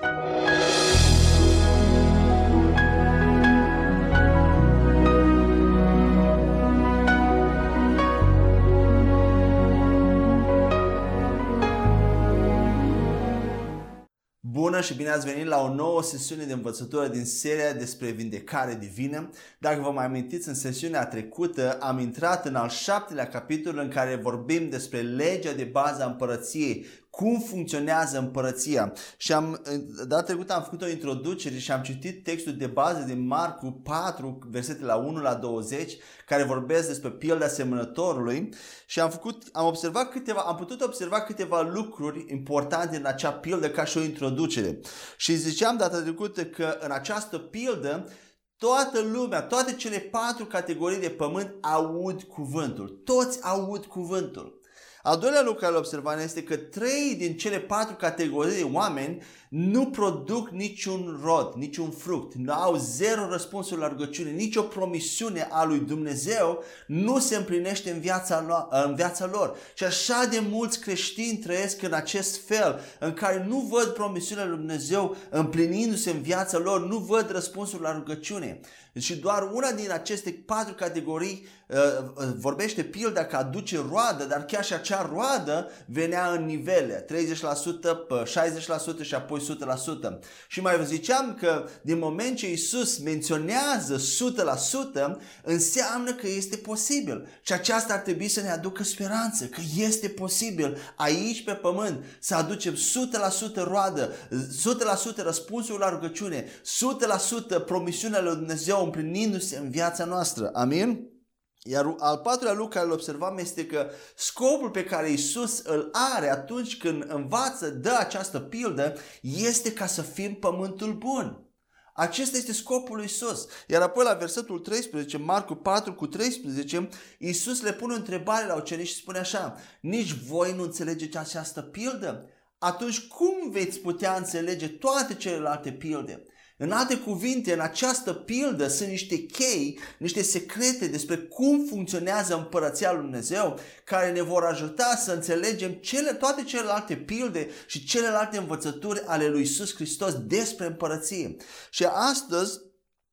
Bună și bine ați venit la o nouă sesiune de învățătură din seria despre vindecare divină. Dacă vă mai amintiți, în sesiunea trecută am intrat în al șaptelea capitol în care vorbim despre legea de bază a împărăției, cum funcționează împărăția. Și am, data trecută am făcut o introducere și am citit textul de bază din Marcu 4, versetele la 1 la 20, care vorbesc despre pilda semănătorului și am, făcut, am observat câteva, am putut observa câteva lucruri importante în acea pildă ca și o introducere. Și ziceam data trecută că în această pildă Toată lumea, toate cele patru categorii de pământ aud cuvântul. Toți aud cuvântul. Al doilea lucru care îl observam este că trei din cele patru categorii de oameni nu produc niciun rod, niciun fruct, nu au zero răspunsuri la rugăciune, nicio promisiune a lui Dumnezeu nu se împlinește în viața, lor, în viața lor. Și așa de mulți creștini trăiesc în acest fel, în care nu văd promisiunea lui Dumnezeu împlinindu-se în viața lor, nu văd răspunsul la rugăciune. Și doar una din aceste patru categorii uh, uh vorbește pilda că aduce roadă, dar chiar și acea roadă venea în nivele, 30%, 60% și apoi 100%. Și mai ziceam că din moment ce Isus menționează 100%, înseamnă că este posibil. Și aceasta ar trebui să ne aducă speranță, că este posibil aici pe pământ să aducem 100% roadă, 100% răspunsul la rugăciune, 100% promisiunea lui Dumnezeu împlinindu-se în viața noastră. Amin? Iar al patrulea lucru care îl observam este că scopul pe care Isus îl are atunci când învață, dă această pildă, este ca să fim pământul bun. Acesta este scopul lui Isus. Iar apoi la versetul 13, Marcu 4 cu 13, Isus le pune o întrebare la ucenici și spune așa, nici voi nu înțelegeți această pildă? Atunci cum veți putea înțelege toate celelalte pilde? În alte cuvinte, în această pildă sunt niște chei, niște secrete despre cum funcționează împărăția lui Dumnezeu, care ne vor ajuta să înțelegem cele, toate celelalte pilde și celelalte învățături ale lui Isus Hristos despre împărăție. Și astăzi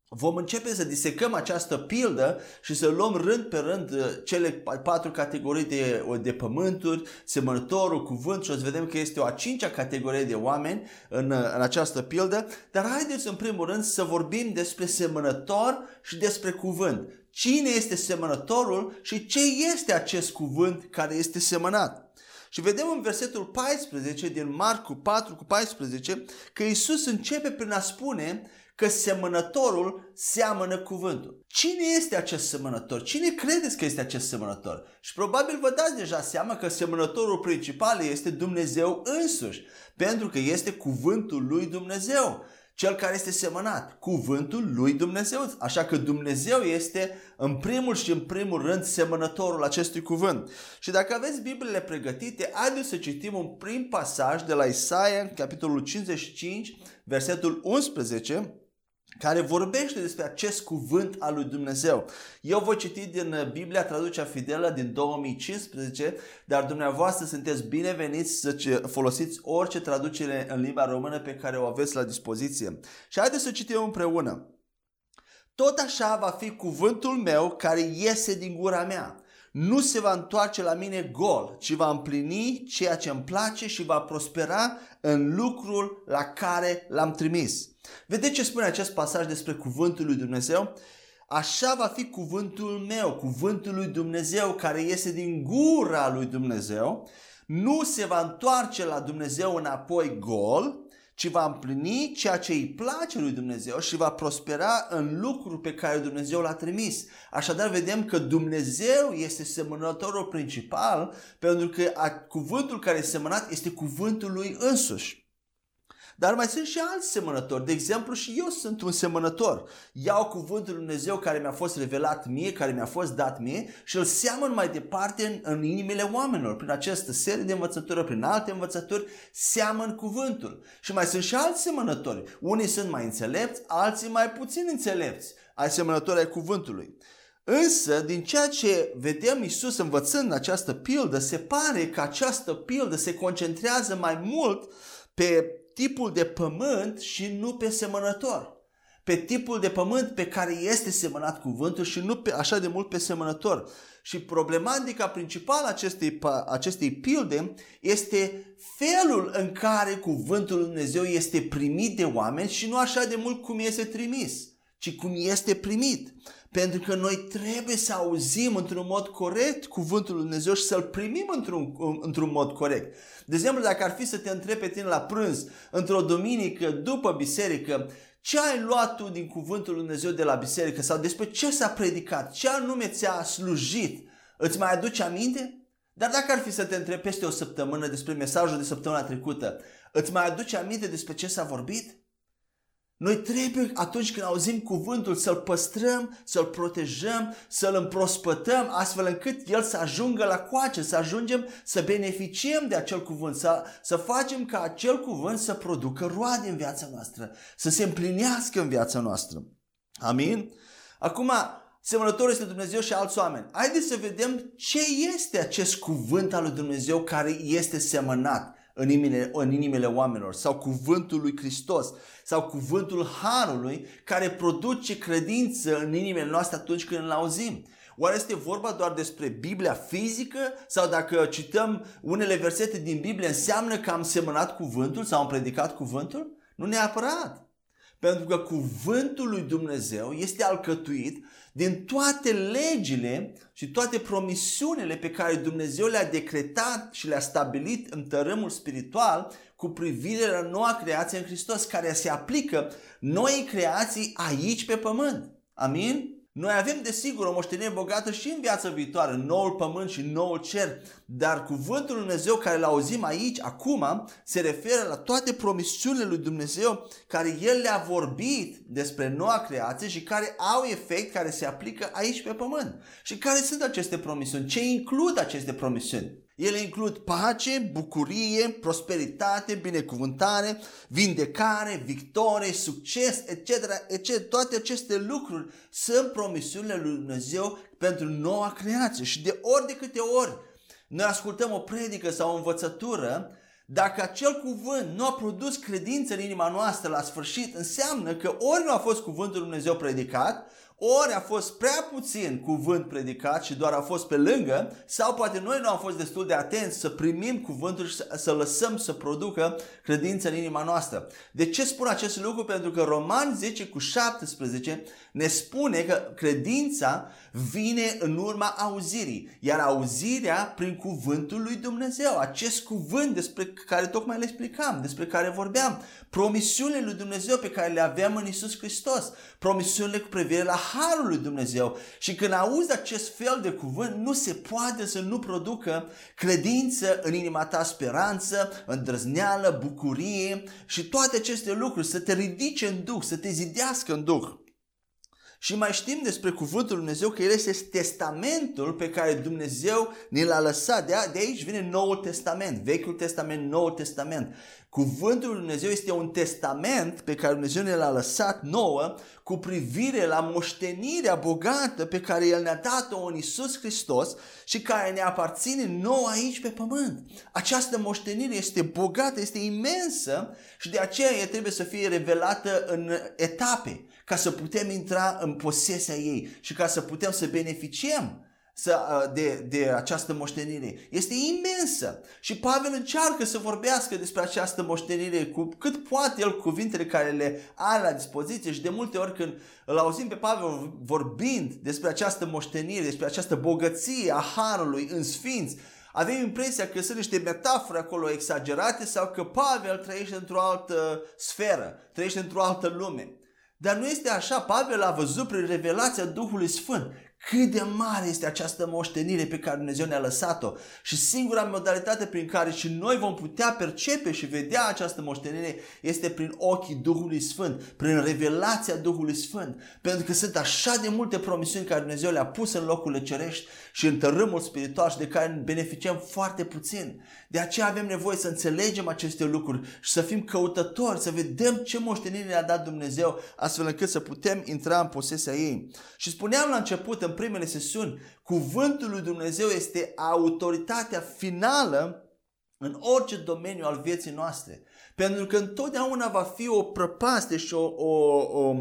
Vom începe să disecăm această pildă și să luăm rând pe rând uh, cele patru categorii de, de pământuri, semănătorul, cuvânt și o să vedem că este o a cincea categorie de oameni în, uh, în această pildă. Dar haideți în primul rând să vorbim despre semănător și despre cuvânt. Cine este semănătorul și ce este acest cuvânt care este semănat? Și vedem în versetul 14 din Marcu 4 cu 14 că Isus începe prin a spune că semănătorul seamănă cuvântul. Cine este acest semănător? Cine credeți că este acest semănător? Și probabil vă dați deja seama că semănătorul principal este Dumnezeu însuși, pentru că este cuvântul lui Dumnezeu cel care este semănat, cuvântul lui Dumnezeu. Așa că Dumnezeu este în primul și în primul rând semănătorul acestui cuvânt. Și dacă aveți Bibliile pregătite, haideți să citim un prim pasaj de la Isaia, capitolul 55, versetul 11, care vorbește despre acest cuvânt al lui Dumnezeu. Eu voi citi din uh, Biblia Traducea Fidelă din 2015, dar dumneavoastră sunteți bineveniți să folosiți orice traducere în limba română pe care o aveți la dispoziție. Și haideți să citim împreună. Tot așa va fi cuvântul meu care iese din gura mea. Nu se va întoarce la mine gol, ci va împlini ceea ce îmi place și va prospera în lucrul la care l-am trimis. Vedeți ce spune acest pasaj despre cuvântul lui Dumnezeu? Așa va fi cuvântul meu, cuvântul lui Dumnezeu care iese din gura lui Dumnezeu, nu se va întoarce la Dumnezeu înapoi gol, ci va împlini ceea ce îi place lui Dumnezeu și va prospera în lucruri pe care Dumnezeu l-a trimis. Așadar vedem că Dumnezeu este semănătorul principal pentru că cuvântul care este semănat este cuvântul lui însuși. Dar mai sunt și alți semănători. De exemplu, și eu sunt un semănător. Iau cuvântul lui Dumnezeu care mi-a fost revelat mie, care mi-a fost dat mie și îl seamăn mai departe în, în inimile oamenilor. Prin această serie de învățătură, prin alte învățături, seamăn cuvântul. Și mai sunt și alți semănători. Unii sunt mai înțelepți, alții mai puțin înțelepți. Ai semănători ai cuvântului. Însă, din ceea ce vedem Isus învățând această pildă, se pare că această pildă se concentrează mai mult pe tipul de pământ și nu pe semănător. Pe tipul de pământ pe care este semănat cuvântul și nu pe, așa de mult pe semănător. Și problematica principală acestei, acestei pilde este felul în care cuvântul Lui Dumnezeu este primit de oameni și nu așa de mult cum este trimis, ci cum este primit. Pentru că noi trebuie să auzim într-un mod corect cuvântul Lui Dumnezeu și să-l primim într-un, într-un mod corect. De exemplu, dacă ar fi să te întrebi pe tine la prânz, într-o duminică, după biserică, ce ai luat tu din cuvântul Lui Dumnezeu de la biserică sau despre ce s-a predicat, ce anume ți-a slujit, îți mai aduce aminte? Dar dacă ar fi să te întrebi peste o săptămână despre mesajul de săptămâna trecută, îți mai aduce aminte despre ce s-a vorbit? Noi trebuie atunci când auzim cuvântul să-l păstrăm, să-l protejăm, să-l împrospătăm astfel încât el să ajungă la coace, să ajungem să beneficiem de acel cuvânt, să, să facem ca acel cuvânt să producă roade în viața noastră, să se împlinească în viața noastră. Amin? Acum, semănătorul este Dumnezeu și alți oameni. Haideți să vedem ce este acest cuvânt al lui Dumnezeu care este semănat în inimile, în inimile oamenilor sau cuvântul lui Hristos sau cuvântul Harului care produce credință în inimile noastre atunci când îl auzim. Oare este vorba doar despre Biblia fizică sau dacă cităm unele versete din Biblie înseamnă că am semănat cuvântul sau am predicat cuvântul? Nu neapărat. Pentru că cuvântul lui Dumnezeu este alcătuit din toate legile și toate promisiunile pe care Dumnezeu le-a decretat și le-a stabilit în tărâmul spiritual cu privire la noua creație în Hristos, care se aplică noi creații aici pe pământ. Amin? Noi avem desigur o moștenire bogată și în viața viitoare, noul pământ și noul cer, dar cuvântul lui Dumnezeu care îl auzim aici, acum, se referă la toate promisiunile lui Dumnezeu care El le-a vorbit despre noua creație și care au efect, care se aplică aici pe pământ. Și care sunt aceste promisiuni? Ce includ aceste promisiuni? Ele includ pace, bucurie, prosperitate, binecuvântare, vindecare, victorie, succes, etc., etc. Toate aceste lucruri sunt promisiunile lui Dumnezeu pentru noua creație. Și de ori de câte ori noi ascultăm o predică sau o învățătură, dacă acel cuvânt nu a produs credință în inima noastră la sfârșit, înseamnă că ori nu a fost cuvântul Lui Dumnezeu predicat, ori a fost prea puțin cuvânt predicat și doar a fost pe lângă, sau poate noi nu am fost destul de atenți să primim cuvântul și să, să lăsăm să producă credința în inima noastră. De ce spun acest lucru? Pentru că Roman 10 cu 17 ne spune că credința vine în urma auzirii, iar auzirea prin cuvântul lui Dumnezeu, acest cuvânt despre care tocmai le explicam, despre care vorbeam, promisiunile lui Dumnezeu pe care le aveam în Isus Hristos, promisiunile cu privire la harul lui Dumnezeu. Și când auzi acest fel de cuvânt, nu se poate să nu producă credință în inima ta, speranță, îndrăzneală, bucurie și toate aceste lucruri, să te ridice în Duh, să te zidească în Duh. Și mai știm despre cuvântul Lui Dumnezeu că El este testamentul pe care Dumnezeu ne l-a lăsat. De, de aici vine Noul Testament, Vechiul Testament, Noul Testament. Cuvântul Lui Dumnezeu este un testament pe care Dumnezeu ne l-a lăsat nouă cu privire la moștenirea bogată pe care El ne-a dat-o în Isus Hristos și care ne aparține nouă aici pe pământ. Această moștenire este bogată, este imensă și de aceea ea trebuie să fie revelată în etape ca să putem intra în posesia ei și ca să putem să beneficiem să, de, de această moștenire. Este imensă. Și Pavel încearcă să vorbească despre această moștenire cu cât poate el cuvintele care le are la dispoziție și de multe ori când îl auzim pe Pavel vorbind despre această moștenire, despre această bogăție a Harului în Sfinți, avem impresia că sunt niște metafore acolo exagerate sau că Pavel trăiește într-o altă sferă, trăiește într-o altă lume. Dar nu este așa. Pavel a văzut prin revelația Duhului Sfânt cât de mare este această moștenire pe care Dumnezeu ne-a lăsat-o. Și singura modalitate prin care și noi vom putea percepe și vedea această moștenire este prin ochii Duhului Sfânt, prin revelația Duhului Sfânt. Pentru că sunt așa de multe promisiuni care Dumnezeu le-a pus în locurile cerești și în tărâmul spiritual și de care beneficiem foarte puțin. De aceea avem nevoie să înțelegem aceste lucruri și să fim căutători, să vedem ce moștenire ne-a dat Dumnezeu, astfel încât să putem intra în posesia ei. Și spuneam la început, în primele sesiuni, cuvântul lui Dumnezeu este autoritatea finală în orice domeniu al vieții noastre. Pentru că întotdeauna va fi o prăpaste și o, o, o,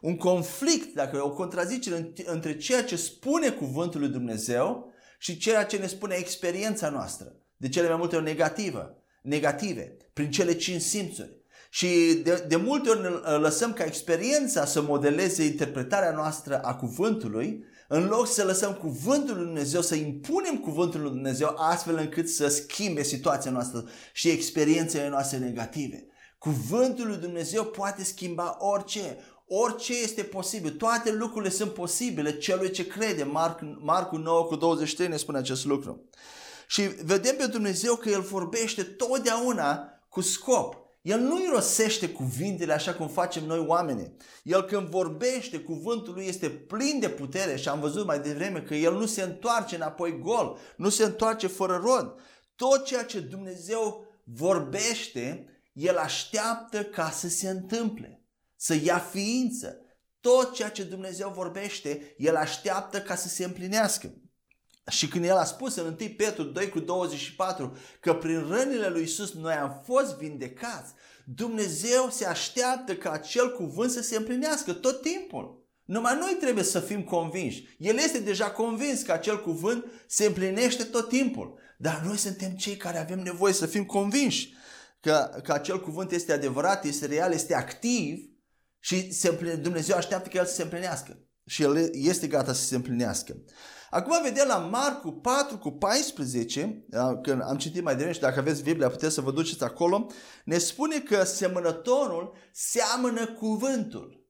un conflict, dacă o contrazicere între ceea ce spune cuvântul lui Dumnezeu și ceea ce ne spune experiența noastră. De cele mai multe ori negativă, negative, prin cele cinci simțuri. Și de, de multe ori ne lăsăm ca experiența să modeleze interpretarea noastră a cuvântului, în loc să lăsăm cuvântul lui Dumnezeu, să impunem cuvântul lui Dumnezeu astfel încât să schimbe situația noastră și experiențele noastre negative. Cuvântul lui Dumnezeu poate schimba orice. Orice este posibil. Toate lucrurile sunt posibile celui ce crede. Marc, Marcu 9 cu 23 ne spune acest lucru. Și vedem pe Dumnezeu că El vorbește totdeauna cu scop. El nu irosește cuvintele așa cum facem noi oamenii. El când vorbește, cuvântul lui este plin de putere și am văzut mai devreme că el nu se întoarce înapoi gol, nu se întoarce fără rod. Tot ceea ce Dumnezeu vorbește, el așteaptă ca să se întâmple, să ia ființă. Tot ceea ce Dumnezeu vorbește, el așteaptă ca să se împlinească. Și când el a spus în 1 Petru 2 cu 24 că prin rănile lui Isus noi am fost vindecați, Dumnezeu se așteaptă ca acel cuvânt să se împlinească tot timpul. Numai noi trebuie să fim convinși. El este deja convins că acel cuvânt se împlinește tot timpul. Dar noi suntem cei care avem nevoie să fim convinși că, că acel cuvânt este adevărat, este real, este activ și se împline, Dumnezeu așteaptă că el să se împlinească. Și el este gata să se împlinească. Acum vedem la Marcu 4 cu 14, când am citit mai devreme și dacă aveți Biblia puteți să vă duceți acolo, ne spune că semănătorul seamănă cuvântul.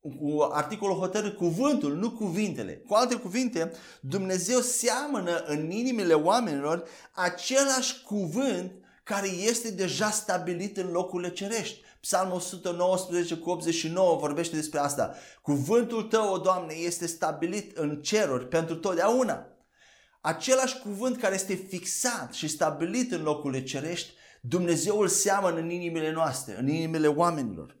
Cu articolul hotărât cuvântul, nu cuvintele. Cu alte cuvinte, Dumnezeu seamănă în inimile oamenilor același cuvânt care este deja stabilit în locurile cerești. Psalmul 119 cu 89 vorbește despre asta. Cuvântul tău, o Doamne, este stabilit în ceruri pentru totdeauna. Același cuvânt care este fixat și stabilit în locurile cerești, Dumnezeu îl seamănă în inimile noastre, în inimile oamenilor.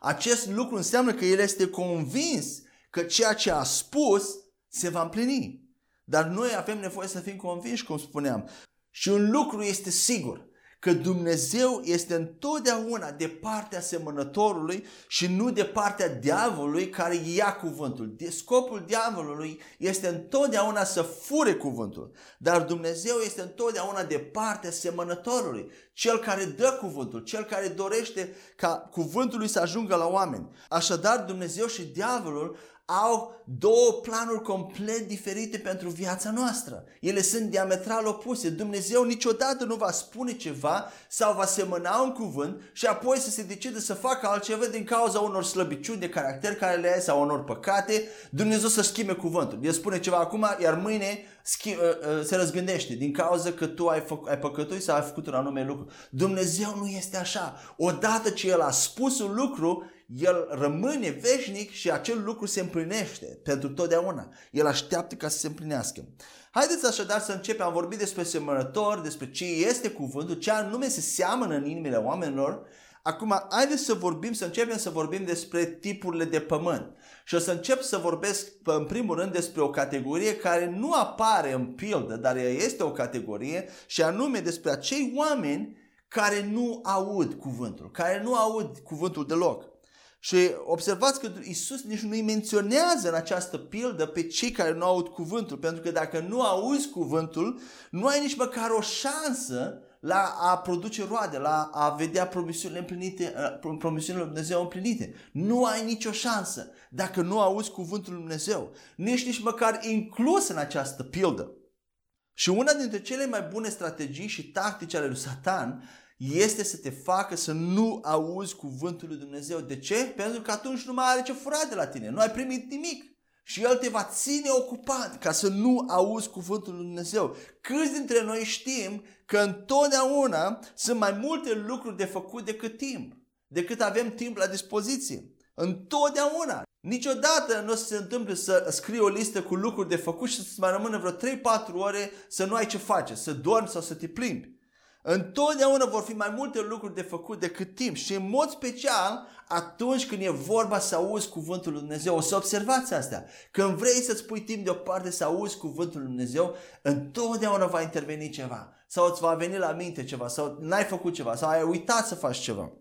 Acest lucru înseamnă că El este convins că ceea ce a spus se va împlini. Dar noi avem nevoie să fim convinși, cum spuneam. Și un lucru este sigur că Dumnezeu este întotdeauna de partea semănătorului și nu de partea diavolului care ia cuvântul. De scopul diavolului este întotdeauna să fure cuvântul, dar Dumnezeu este întotdeauna de partea semănătorului, cel care dă cuvântul, cel care dorește ca cuvântul lui să ajungă la oameni. Așadar, Dumnezeu și diavolul au două planuri complet diferite pentru viața noastră. Ele sunt diametral opuse. Dumnezeu niciodată nu va spune ceva sau va semăna un cuvânt și apoi să se decide să facă altceva din cauza unor slăbiciuni de caracter care le ai sau unor păcate. Dumnezeu să schimbe cuvântul. El spune ceva acum, iar mâine uh, uh, se răzgândește din cauza că tu ai, făc, ai păcătuit sau ai făcut un anume lucru. Dumnezeu nu este așa. Odată ce El a spus un lucru, el rămâne veșnic și acel lucru se împlinește pentru totdeauna. El așteaptă ca să se împlinească. Haideți așadar să începem. Am vorbit despre semănător, despre ce este cuvântul, ce anume se seamănă în inimile oamenilor. Acum, haideți să vorbim, să începem să vorbim despre tipurile de pământ. Și o să încep să vorbesc în primul rând despre o categorie care nu apare în pildă, dar ea este o categorie și anume despre acei oameni care nu aud cuvântul, care nu aud cuvântul deloc. Și observați că Isus nici nu îi menționează în această pildă pe cei care nu aud cuvântul, pentru că dacă nu auzi cuvântul, nu ai nici măcar o șansă la a produce roade, la a vedea promisiunile împlinite, uh, promisiunile lui Dumnezeu împlinite. Nu ai nicio șansă dacă nu auzi cuvântul lui Dumnezeu. Nu ești nici măcar inclus în această pildă. Și una dintre cele mai bune strategii și tactici ale lui Satan este să te facă să nu auzi cuvântul lui Dumnezeu. De ce? Pentru că atunci nu mai are ce fura de la tine. Nu ai primit nimic. Și El te va ține ocupat ca să nu auzi cuvântul lui Dumnezeu. Câți dintre noi știm că întotdeauna sunt mai multe lucruri de făcut decât timp. Decât avem timp la dispoziție. Întotdeauna. Niciodată nu o să se întâmple să scrii o listă cu lucruri de făcut și să-ți mai rămână vreo 3-4 ore să nu ai ce face, să dormi sau să te plimbi. Întotdeauna vor fi mai multe lucruri de făcut decât timp și în mod special atunci când e vorba să auzi cuvântul lui Dumnezeu. O să observați asta. Când vrei să-ți pui timp deoparte să auzi cuvântul lui Dumnezeu, întotdeauna va interveni ceva. Sau îți va veni la minte ceva, sau n-ai făcut ceva, sau ai uitat să faci ceva.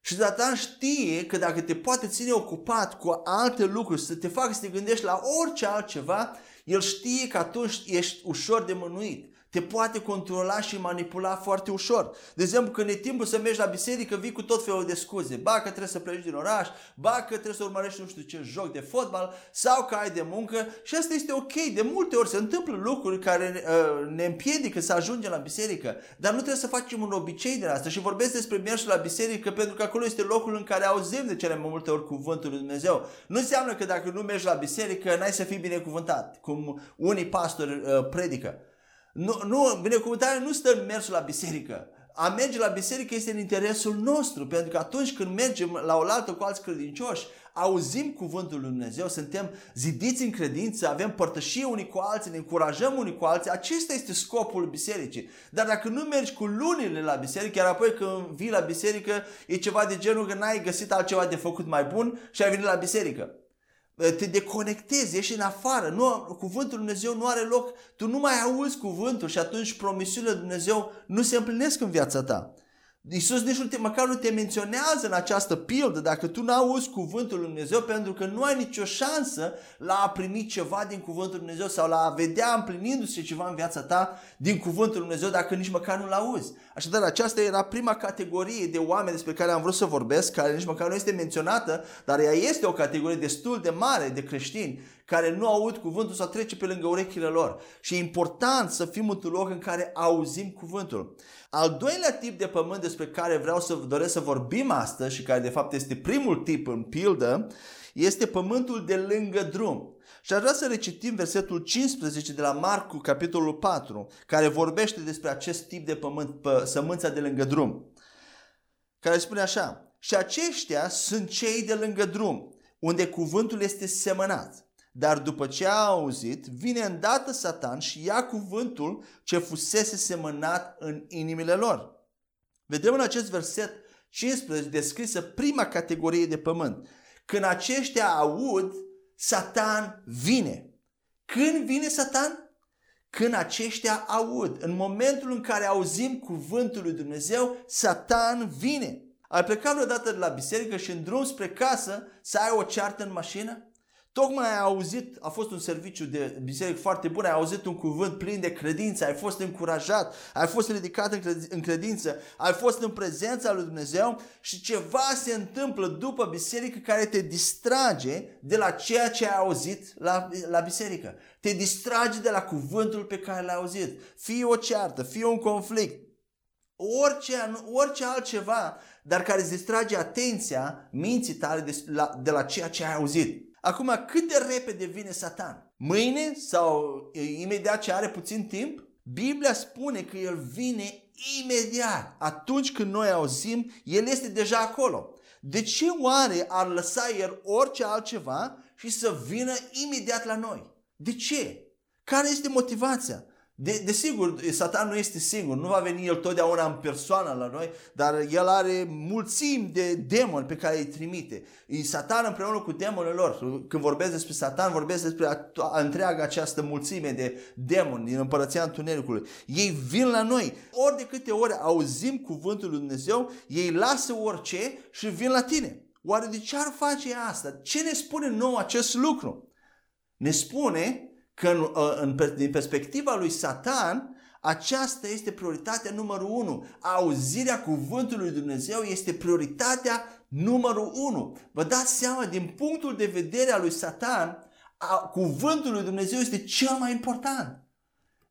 Și Satan știe că dacă te poate ține ocupat cu alte lucruri, să te facă să te gândești la orice altceva, el știe că atunci ești ușor de mânuit te poate controla și manipula foarte ușor. De exemplu, când e timpul să mergi la biserică, vii cu tot felul de scuze. Ba că trebuie să pleci din oraș, ba că trebuie să urmărești nu știu ce joc de fotbal, sau că ai de muncă și asta este ok. De multe ori se întâmplă lucruri care uh, ne împiedică să ajungem la biserică, dar nu trebuie să facem un obicei de asta și vorbesc despre mersul la biserică pentru că acolo este locul în care auzim de cele mai multe ori cuvântul lui Dumnezeu. Nu înseamnă că dacă nu mergi la biserică, n-ai să fii binecuvântat, cum unii pastori uh, predică. Nu, nu, binecuvântarea nu stă în mersul la biserică. A merge la biserică este în interesul nostru, pentru că atunci când mergem la oaltă cu alți credincioși, auzim cuvântul lui Dumnezeu, suntem zidiți în credință, avem părtășie unii cu alții, ne încurajăm unii cu alții. Acesta este scopul bisericii. Dar dacă nu mergi cu lunile la biserică, iar apoi când vii la biserică, e ceva de genul că n-ai găsit altceva de făcut mai bun și ai venit la biserică te deconectezi, ești în afară, nu, cuvântul Lui Dumnezeu nu are loc, tu nu mai auzi cuvântul și atunci promisiunile Lui Dumnezeu nu se împlinesc în viața ta. Iisus nici nu te, măcar nu te menționează în această pildă dacă tu n-auzi cuvântul Lui Dumnezeu pentru că nu ai nicio șansă la a primi ceva din cuvântul Lui Dumnezeu sau la a vedea împlinindu-se ceva în viața ta din cuvântul Lui Dumnezeu dacă nici măcar nu-l auzi. Așadar, aceasta era prima categorie de oameni despre care am vrut să vorbesc, care nici măcar nu este menționată, dar ea este o categorie destul de mare de creștini care nu aud cuvântul sau trece pe lângă urechile lor. Și e important să fim într-un loc în care auzim cuvântul. Al doilea tip de pământ despre care vreau să doresc să vorbim astăzi și care de fapt este primul tip în pildă, este pământul de lângă drum. Și aș vrea să recitim versetul 15 de la Marcu, capitolul 4, care vorbește despre acest tip de pământ, pă, sămânța de lângă drum. Care spune așa, și aceștia sunt cei de lângă drum, unde cuvântul este semănat. Dar după ce a auzit, vine îndată Satan și ia cuvântul ce fusese semănat în inimile lor. Vedem în acest verset 15 descrisă prima categorie de pământ. Când aceștia aud, Satan vine. Când vine Satan? Când aceștia aud. În momentul în care auzim cuvântul lui Dumnezeu, Satan vine. Ai plecat vreodată de la biserică și în drum spre casă să ai o ceartă în mașină? Tocmai ai auzit, a fost un serviciu de biserică foarte bun, ai auzit un cuvânt plin de credință, ai fost încurajat, ai fost ridicat în credință, ai fost în prezența lui Dumnezeu și ceva se întâmplă după biserică care te distrage de la ceea ce ai auzit la, la biserică. Te distrage de la cuvântul pe care l-ai auzit. Fie o ceartă, fie un conflict, orice, orice altceva, dar care îți distrage atenția minții tale de la, de la ceea ce ai auzit. Acum, cât de repede vine Satan? Mâine sau imediat ce are puțin timp? Biblia spune că el vine imediat. Atunci când noi auzim, el este deja acolo. De ce oare ar lăsa el orice altceva și să vină imediat la noi? De ce? Care este motivația? De, desigur, Satan nu este singur, nu va veni el totdeauna în persoană la noi, dar el are mulțimi de demoni pe care îi trimite. E Satan împreună cu demonii lor. Când vorbesc despre Satan, vorbesc despre a, a, întreaga această mulțime de demoni din împărăția întunericului. Ei vin la noi. Ori de câte ori auzim cuvântul lui Dumnezeu, ei lasă orice și vin la tine. Oare de ce ar face asta? Ce ne spune nou acest lucru? Ne spune că în, ă, în, din perspectiva lui Satan, aceasta este prioritatea numărul 1. Auzirea cuvântului lui Dumnezeu este prioritatea numărul 1. Vă dați seama, din punctul de vedere al lui Satan, a, cuvântul lui Dumnezeu este cel mai important.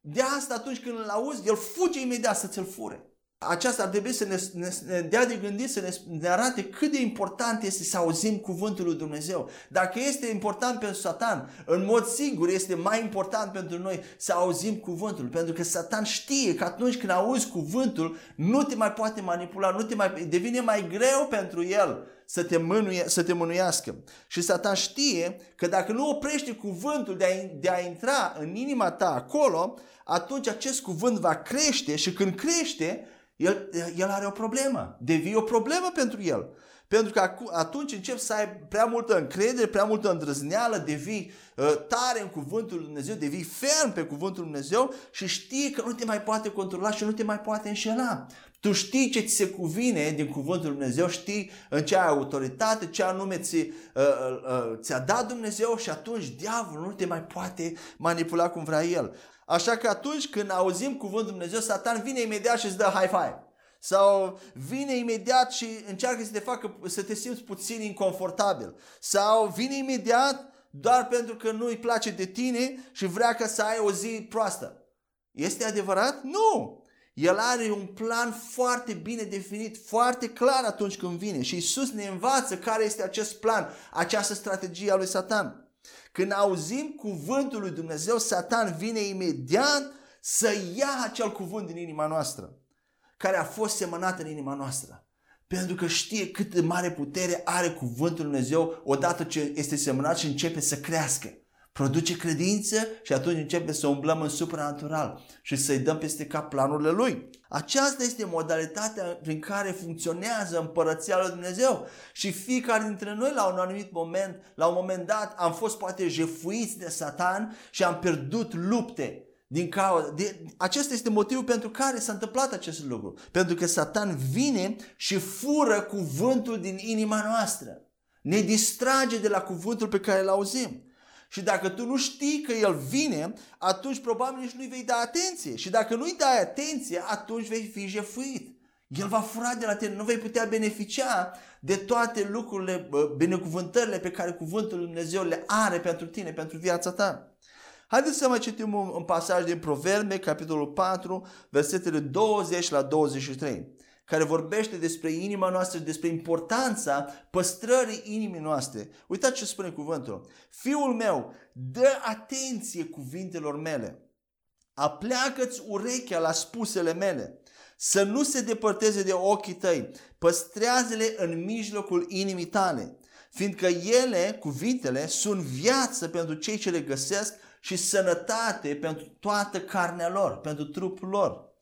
De asta atunci când îl auzi, el fuge imediat să ți-l fure aceasta ar trebui să ne, ne, ne dea de gândit, să ne, ne arate cât de important este să auzim cuvântul lui Dumnezeu. Dacă este important pentru Satan, în mod sigur este mai important pentru noi să auzim cuvântul. Pentru că Satan știe că atunci când auzi cuvântul, nu te mai poate manipula, nu te mai, devine mai greu pentru el să te, mânuie, să te mânuiască. Și Satan știe că dacă nu oprește cuvântul de a, de a intra în inima ta acolo, atunci acest cuvânt va crește și când crește, el, el are o problemă. Devii o problemă pentru el. Pentru că atunci începi să ai prea multă încredere, prea multă îndrăzneală, devii uh, tare în cuvântul Lui Dumnezeu, devii ferm pe cuvântul Lui Dumnezeu și știi că nu te mai poate controla și nu te mai poate înșela. Tu știi ce ți se cuvine din cuvântul Lui Dumnezeu, știi în ce ai autoritate, ce anume ți, uh, uh, ți-a dat Dumnezeu și atunci diavolul nu te mai poate manipula cum vrea el. Așa că atunci când auzim cuvântul Dumnezeu, Satan vine imediat și îți dă high five. Sau vine imediat și încearcă să te facă să te simți puțin inconfortabil. Sau vine imediat doar pentru că nu îi place de tine și vrea ca să ai o zi proastă. Este adevărat? Nu! El are un plan foarte bine definit, foarte clar atunci când vine și Isus ne învață care este acest plan, această strategie a lui Satan. Când auzim cuvântul lui Dumnezeu, Satan vine imediat să ia acel cuvânt din inima noastră care a fost semănat în inima noastră. Pentru că știe cât de mare putere are cuvântul Lui Dumnezeu odată ce este semănat și începe să crească. Produce credință și atunci începe să umblăm în supranatural și să-i dăm peste cap planurile Lui. Aceasta este modalitatea prin care funcționează împărăția lui Dumnezeu. Și fiecare dintre noi la un anumit moment, la un moment dat, am fost poate jefuiți de Satan și am pierdut lupte din cauza, de, acesta este motivul pentru care s-a întâmplat acest lucru. Pentru că Satan vine și fură cuvântul din inima noastră. Ne distrage de la cuvântul pe care îl auzim. Și dacă tu nu știi că el vine, atunci probabil nici nu-i vei da atenție. Și dacă nu-i dai atenție, atunci vei fi jefuit. El va fura de la tine, nu vei putea beneficia de toate lucrurile, binecuvântările pe care cuvântul Lui Dumnezeu le are pentru tine, pentru viața ta. Haideți să mai citim un, un pasaj din Proverbe, capitolul 4, versetele 20 la 23, care vorbește despre inima noastră, despre importanța păstrării inimii noastre. Uitați ce spune cuvântul. Fiul meu, dă atenție cuvintelor mele. Apleacă-ți urechea la spusele mele să nu se depărteze de ochii tăi, păstrează-le în mijlocul inimii tale, fiindcă ele, cuvintele, sunt viață pentru cei ce le găsesc și sănătate pentru toată carnea lor, pentru trupul lor.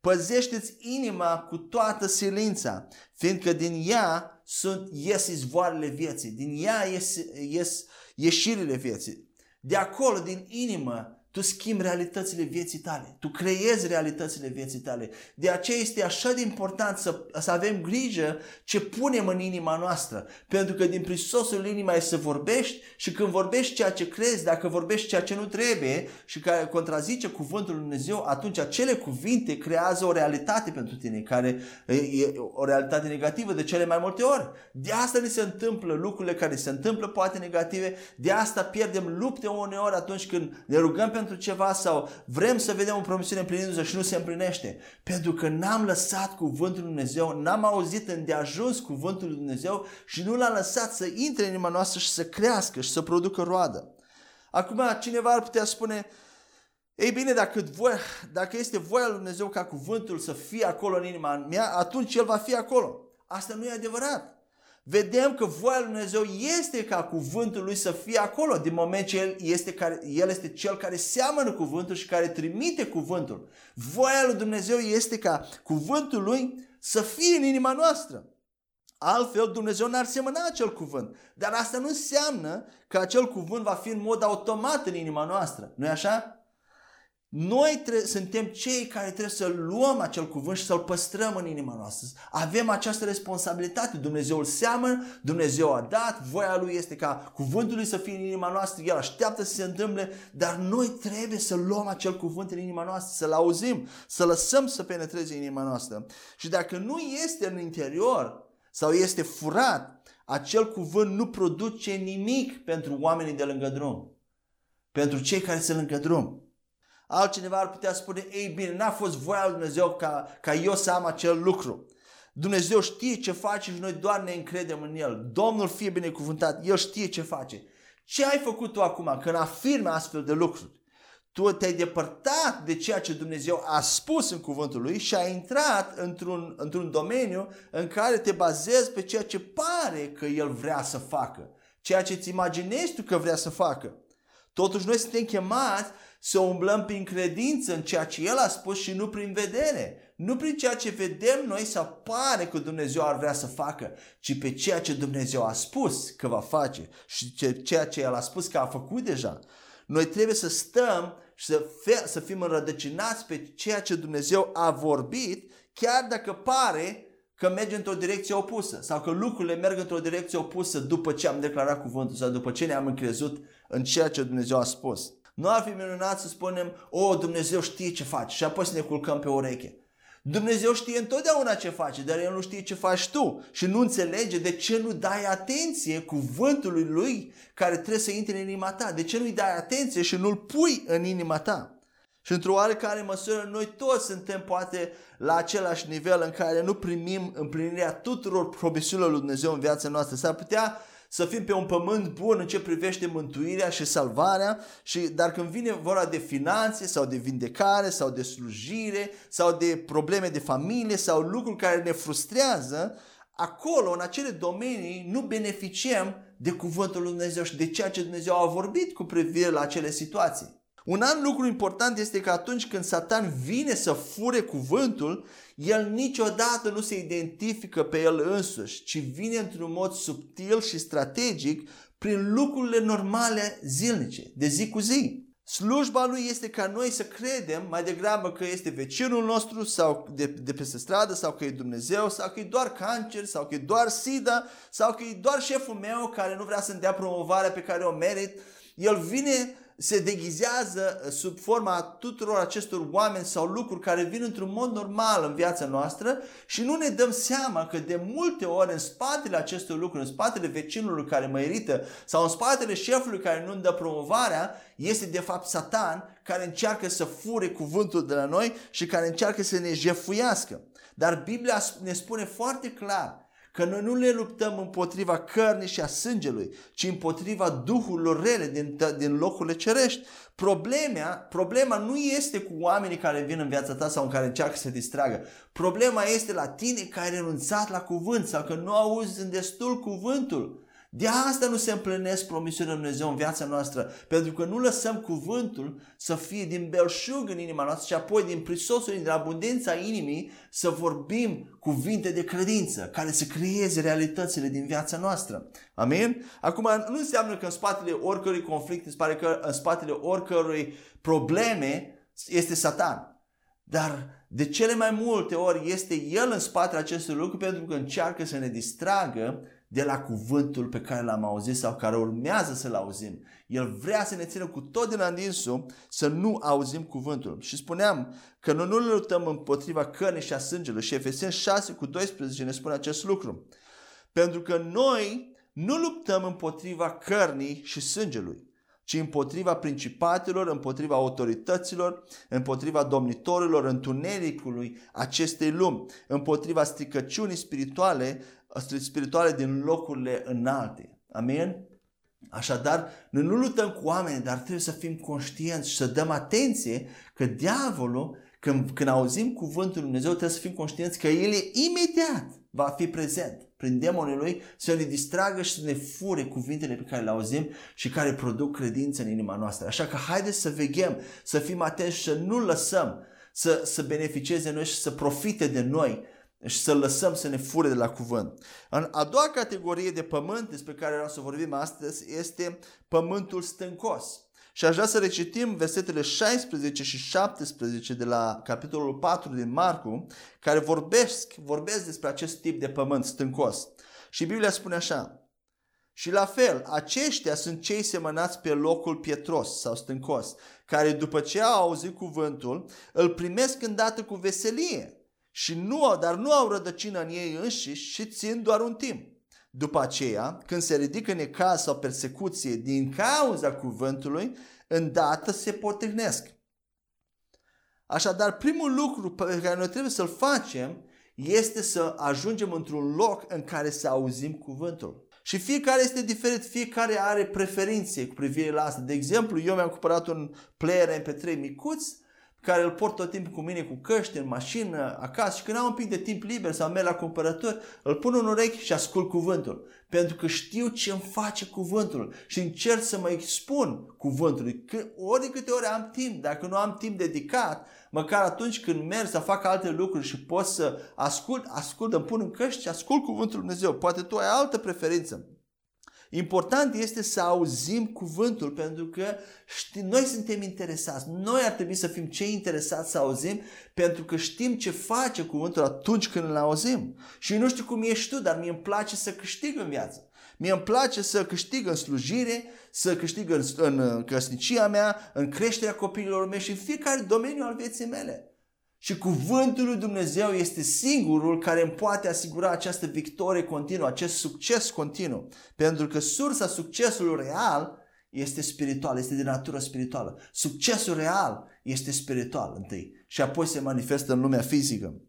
Păzește-ți inima cu toată silința, fiindcă din ea sunt, ies izvoarele vieții, din ea ies, ies ieșirile vieții. De acolo, din inimă, tu schimbi realitățile vieții tale. Tu creezi realitățile vieții tale. De aceea este așa de important să, să avem grijă ce punem în inima noastră. Pentru că din prisosul inima e să vorbești și când vorbești ceea ce crezi, dacă vorbești ceea ce nu trebuie și care contrazice cuvântul lui Dumnezeu, atunci acele cuvinte creează o realitate pentru tine, care e o realitate negativă de cele mai multe ori. De asta ne se întâmplă lucrurile care se întâmplă poate negative, de asta pierdem lupte uneori atunci când ne rugăm pentru ceva sau vrem să vedem o promisiune împlinindu-se și nu se împlinește. Pentru că n-am lăsat cuvântul lui Dumnezeu, n-am auzit îndeajuns cuvântul lui Dumnezeu și nu l-am lăsat să intre în inima noastră și să crească și să producă roadă. Acum cineva ar putea spune, ei bine, dacă, voi, dacă este voia lui Dumnezeu ca cuvântul să fie acolo în inima mea, atunci el va fi acolo. Asta nu e adevărat vedem că voia lui Dumnezeu este ca cuvântul lui să fie acolo, din moment ce el este, care, el este cel care seamănă cuvântul și care trimite cuvântul. Voia lui Dumnezeu este ca cuvântul lui să fie în inima noastră. Altfel Dumnezeu n-ar semăna acel cuvânt. Dar asta nu înseamnă că acel cuvânt va fi în mod automat în inima noastră. nu e așa? Noi tre- suntem cei care trebuie să luăm acel cuvânt și să-l păstrăm în inima noastră. Avem această responsabilitate. Dumnezeu îl seamănă, Dumnezeu a dat, voia Lui este ca cuvântul Lui să fie în inima noastră, El așteaptă să se întâmple, dar noi trebuie să luăm acel cuvânt în inima noastră, să-l auzim, să lăsăm să penetreze în inima noastră. Și dacă nu este în interior sau este furat, acel cuvânt nu produce nimic pentru oamenii de lângă drum. Pentru cei care se lângă drum. Altcineva ar putea spune, ei bine, n-a fost voia lui Dumnezeu ca, ca eu să am acel lucru. Dumnezeu știe ce face și noi doar ne încredem în El. Domnul fie binecuvântat, El știe ce face. Ce ai făcut tu acum când afirmi astfel de lucruri? tu te-ai depărtat de ceea ce Dumnezeu a spus în cuvântul lui și ai intrat într-un, într-un domeniu în care te bazezi pe ceea ce pare că El vrea să facă, ceea ce îți imaginezi tu că vrea să facă. Totuși noi suntem chemați să umblăm prin credință în ceea ce El a spus și nu prin vedere. Nu prin ceea ce vedem noi sau pare că Dumnezeu ar vrea să facă, ci pe ceea ce Dumnezeu a spus că va face și ceea ce El a spus că a făcut deja. Noi trebuie să stăm și să, fe- să fim înrădăcinați pe ceea ce Dumnezeu a vorbit, chiar dacă pare că merge într-o direcție opusă sau că lucrurile merg într-o direcție opusă după ce am declarat cuvântul sau după ce ne-am încrezut în ceea ce Dumnezeu a spus. Nu ar fi minunat să spunem, o, Dumnezeu știe ce face și apoi să ne culcăm pe ureche. Dumnezeu știe întotdeauna ce face, dar El nu știe ce faci tu și nu înțelege de ce nu dai atenție cuvântului Lui care trebuie să intre în inima ta. De ce nu-i dai atenție și nu-l pui în inima ta? Și într-o oarecare măsură noi toți suntem poate la același nivel în care nu primim împlinirea tuturor promisiunilor lui Dumnezeu în viața noastră. S-ar putea să fim pe un pământ bun în ce privește mântuirea și salvarea, și, dar când vine vorba de finanțe sau de vindecare sau de slujire sau de probleme de familie sau lucruri care ne frustrează, acolo, în acele domenii, nu beneficiem de cuvântul lui Dumnezeu și de ceea ce Dumnezeu a vorbit cu privire la acele situații. Un alt lucru important este că atunci când Satan vine să fure cuvântul, el niciodată nu se identifică pe el însuși, ci vine într-un mod subtil și strategic prin lucrurile normale zilnice, de zi cu zi. Slujba lui este ca noi să credem mai degrabă că este vecinul nostru sau de, de pe stradă sau că e Dumnezeu sau că e doar cancer sau că e doar SIDA sau că e doar șeful meu care nu vrea să-mi dea promovarea pe care o merit. El vine se deghizează uh, sub forma tuturor acestor oameni sau lucruri care vin într-un mod normal în viața noastră și nu ne dăm seama că de multe ori în spatele acestor lucruri, în spatele vecinului care mă irită sau în spatele șefului care nu-mi dă promovarea, este de fapt Satan care încearcă să fure cuvântul de la noi și care încearcă să ne jefuiască. Dar Biblia ne spune foarte clar că noi nu le luptăm împotriva cărnii și a sângelui, ci împotriva duhurilor rele din, din locurile cerești. Problema, problema nu este cu oamenii care vin în viața ta sau în care încearcă să te distragă. Problema este la tine care ai renunțat la cuvânt sau că nu auzi în destul cuvântul. De asta nu se împlinesc promisiunile Lui Dumnezeu în viața noastră, pentru că nu lăsăm cuvântul să fie din belșug în inima noastră și apoi din prisosul, din abundența inimii să vorbim cuvinte de credință care să creeze realitățile din viața noastră. Amin? Acum nu înseamnă că în spatele oricărui conflict, în spatele, în spatele oricărui probleme este Satan. Dar de cele mai multe ori este el în spatele acestui lucru pentru că încearcă să ne distragă de la cuvântul pe care l-am auzit sau care urmează să-l auzim. El vrea să ne țină cu tot din adinsul să nu auzim cuvântul. Și spuneam că noi nu luptăm împotriva cărnii și a sângelui și Efeseni 6 cu 12 ne spune acest lucru. Pentru că noi nu luptăm împotriva cărnii și sângelui, ci împotriva principatelor, împotriva autorităților, împotriva domnitorilor întunericului acestei lumi, împotriva stricăciunii spirituale spirituale din locurile înalte. Amin? Așadar, noi nu luptăm cu oameni, dar trebuie să fim conștienți și să dăm atenție că diavolul, când, când auzim cuvântul Lui Dumnezeu, trebuie să fim conștienți că el imediat va fi prezent prin demonii lui să ne distragă și să ne fure cuvintele pe care le auzim și care produc credință în inima noastră. Așa că haideți să veghem, să fim atenți și să nu lăsăm să, să beneficieze noi și să profite de noi și să lăsăm să ne fure de la cuvânt. În a doua categorie de pământ despre care vreau să vorbim astăzi este pământul stâncos. Și aș vrea să recitim versetele 16 și 17 de la capitolul 4 din Marcu, care vorbesc, vorbesc despre acest tip de pământ stâncos. Și Biblia spune așa, și la fel, aceștia sunt cei semănați pe locul pietros sau stâncos, care după ce au auzit cuvântul, îl primesc îndată cu veselie și nu, dar nu au rădăcină în ei înșiși și țin doar un timp. După aceea, când se ridică necaz sau persecuție din cauza cuvântului, îndată se potrivnesc. Așadar, primul lucru pe care noi trebuie să-l facem este să ajungem într-un loc în care să auzim cuvântul. Și fiecare este diferit, fiecare are preferințe cu privire la asta. De exemplu, eu mi-am cumpărat un player MP3 micuț, care îl port tot timpul cu mine cu căști, în mașină, acasă și când am un pic de timp liber sau merg la cumpărători, îl pun în urechi și ascult cuvântul. Pentru că știu ce îmi face cuvântul și încerc să mă expun cuvântului. Că ori de câte ori am timp, dacă nu am timp dedicat, măcar atunci când merg să fac alte lucruri și pot să ascult, ascult, îmi pun în căști și ascult cuvântul Lui Dumnezeu. Poate tu ai altă preferință. Important este să auzim cuvântul pentru că știi, noi suntem interesați. Noi ar trebui să fim cei interesați să auzim pentru că știm ce face cuvântul atunci când îl auzim. Și nu știu cum ești tu, dar mie îmi place să câștig în viață. Mie îmi place să câștig în slujire, să câștig în, în căsnicia mea, în creșterea copiilor mei și în fiecare domeniu al vieții mele. Și cuvântul lui Dumnezeu este singurul care îmi poate asigura această victorie continuă, acest succes continuu. Pentru că sursa succesului real este spiritual, este de natură spirituală. Succesul real este spiritual întâi și apoi se manifestă în lumea fizică.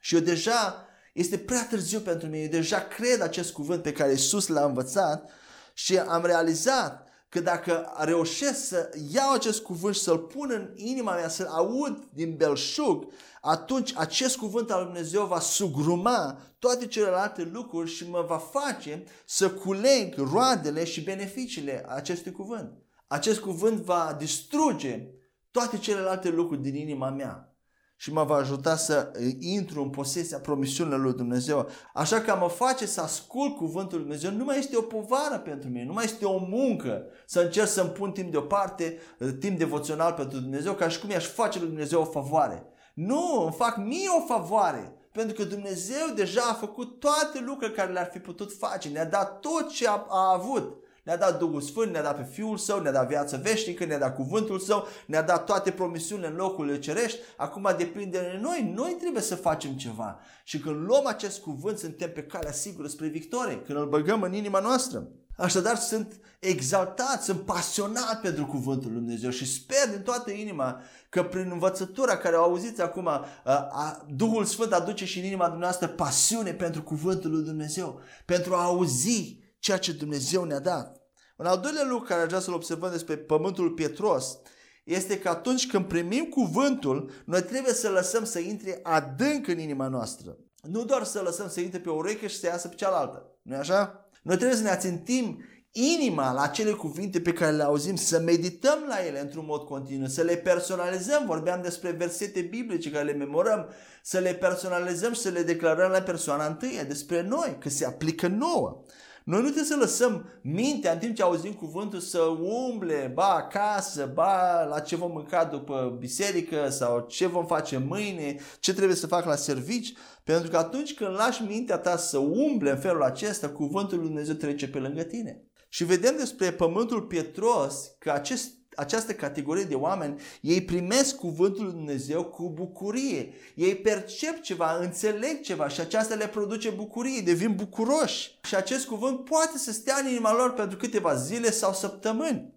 Și eu deja, este prea târziu pentru mine, eu deja cred acest cuvânt pe care Isus l-a învățat și am realizat că dacă reușesc să iau acest cuvânt și să-l pun în inima mea, să-l aud din belșug, atunci acest cuvânt al Lui Dumnezeu va sugruma toate celelalte lucruri și mă va face să culeg roadele și beneficiile acestui cuvânt. Acest cuvânt va distruge toate celelalte lucruri din inima mea și mă va ajuta să intru în posesia promisiunilor lui Dumnezeu. Așa că mă face să ascult cuvântul lui Dumnezeu nu mai este o povară pentru mine, nu mai este o muncă să încerc să-mi pun timp deoparte, timp devoțional pentru Dumnezeu, ca și cum i-aș face lui Dumnezeu o favoare. Nu, îmi fac mie o favoare. Pentru că Dumnezeu deja a făcut toate lucrurile care le-ar fi putut face. Ne-a dat tot ce a, a avut. Ne-a dat Duhul Sfânt, ne-a dat pe Fiul Său, ne-a dat viață veșnică, ne-a dat cuvântul Său, ne-a dat toate promisiunile în locurile cerești. Acum depinde de noi. Noi trebuie să facem ceva. Și când luăm acest cuvânt, suntem pe calea sigură spre victorie. Când îl băgăm în inima noastră. Așadar sunt exaltat, sunt pasionat pentru cuvântul lui Dumnezeu și sper din toată inima că prin învățătura care o auziți acum, a, a, Duhul Sfânt aduce și în inima dumneavoastră pasiune pentru cuvântul lui Dumnezeu, pentru a auzi ceea ce Dumnezeu ne-a dat. Un al doilea lucru care aș vrea să-l observăm despre pământul pietros este că atunci când primim cuvântul, noi trebuie să lăsăm să intre adânc în inima noastră. Nu doar să lăsăm să intre pe o ureche și să iasă pe cealaltă. nu e așa? Noi trebuie să ne ațintim inima la acele cuvinte pe care le auzim, să medităm la ele într-un mod continuu, să le personalizăm. Vorbeam despre versete biblice care le memorăm, să le personalizăm și să le declarăm la persoana întâia despre noi, că se aplică nouă. Noi nu trebuie să lăsăm mintea în timp ce auzim cuvântul să umble, ba acasă, ba la ce vom mânca după biserică sau ce vom face mâine, ce trebuie să fac la servici, pentru că atunci când lași mintea ta să umble în felul acesta, cuvântul lui Dumnezeu trece pe lângă tine. Și vedem despre pământul pietros că acest această categorie de oameni, ei primesc cuvântul lui Dumnezeu cu bucurie. Ei percep ceva, înțeleg ceva și aceasta le produce bucurie, devin bucuroși. Și acest cuvânt poate să stea în inima lor pentru câteva zile sau săptămâni.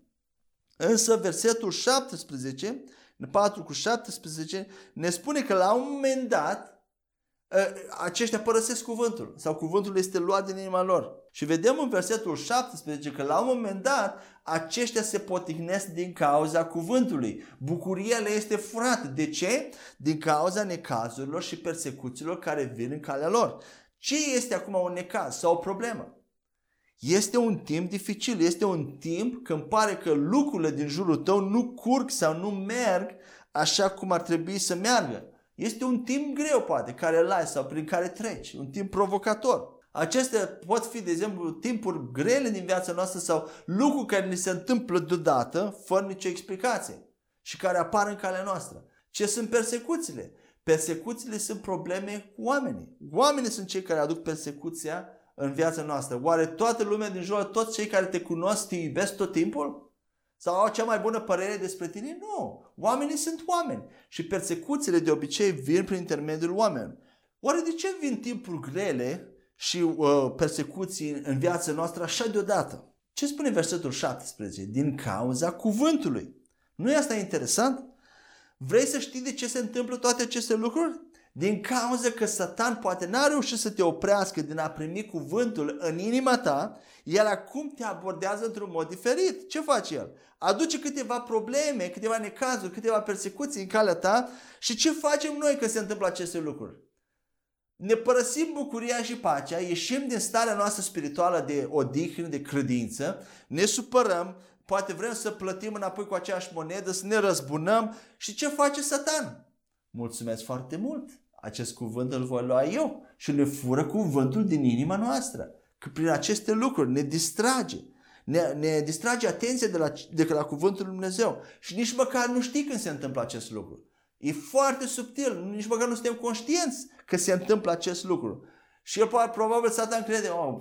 Însă versetul 17, 4 cu 17, ne spune că la un moment dat Ă, aceștia părăsesc cuvântul sau cuvântul este luat din inima lor. Și vedem în versetul 17 că la un moment dat aceștia se potignesc din cauza cuvântului. Bucuria le este furată. De ce? Din cauza necazurilor și persecuțiilor care vin în calea lor. Ce este acum un necaz sau o problemă? Este un timp dificil, este un timp când pare că lucrurile din jurul tău nu curg sau nu merg așa cum ar trebui să meargă. Este un timp greu, poate, care îl ai sau prin care treci, un timp provocator. Acestea pot fi, de exemplu, timpuri grele din viața noastră sau lucruri care ni se întâmplă deodată, fără nicio explicație și care apar în calea noastră. Ce sunt persecuțiile? Persecuțiile sunt probleme cu oamenii. Oamenii sunt cei care aduc persecuția în viața noastră. Oare toată lumea din jur, toți cei care te cunosc, te iubesc tot timpul? Sau au cea mai bună părere despre tine? Nu. Oamenii sunt oameni și persecuțiile de obicei vin prin intermediul oamenilor. Oare de ce vin timpuri grele și uh, persecuții în viața noastră așa deodată? Ce spune versetul 17? Din cauza cuvântului. Nu e asta interesant? Vrei să știi de ce se întâmplă toate aceste lucruri? din cauza că Satan poate n-a reușit să te oprească din a primi cuvântul în inima ta, el acum te abordează într-un mod diferit. Ce face el? Aduce câteva probleme, câteva necazuri, câteva persecuții în calea ta și ce facem noi când se întâmplă aceste lucruri? Ne părăsim bucuria și pacea, ieșim din starea noastră spirituală de odihnă, de credință, ne supărăm, poate vrem să plătim înapoi cu aceeași monedă, să ne răzbunăm și ce face Satan? Mulțumesc foarte mult! Acest cuvânt îl voi lua eu și le fură cuvântul din inima noastră. Că prin aceste lucruri ne distrage. Ne, ne distrage atenția de la, de la cuvântul Lui Dumnezeu. Și nici măcar nu știi când se întâmplă acest lucru. E foarte subtil, nici măcar nu suntem conștienți că se întâmplă acest lucru. Și el probabil Satan crede, oh,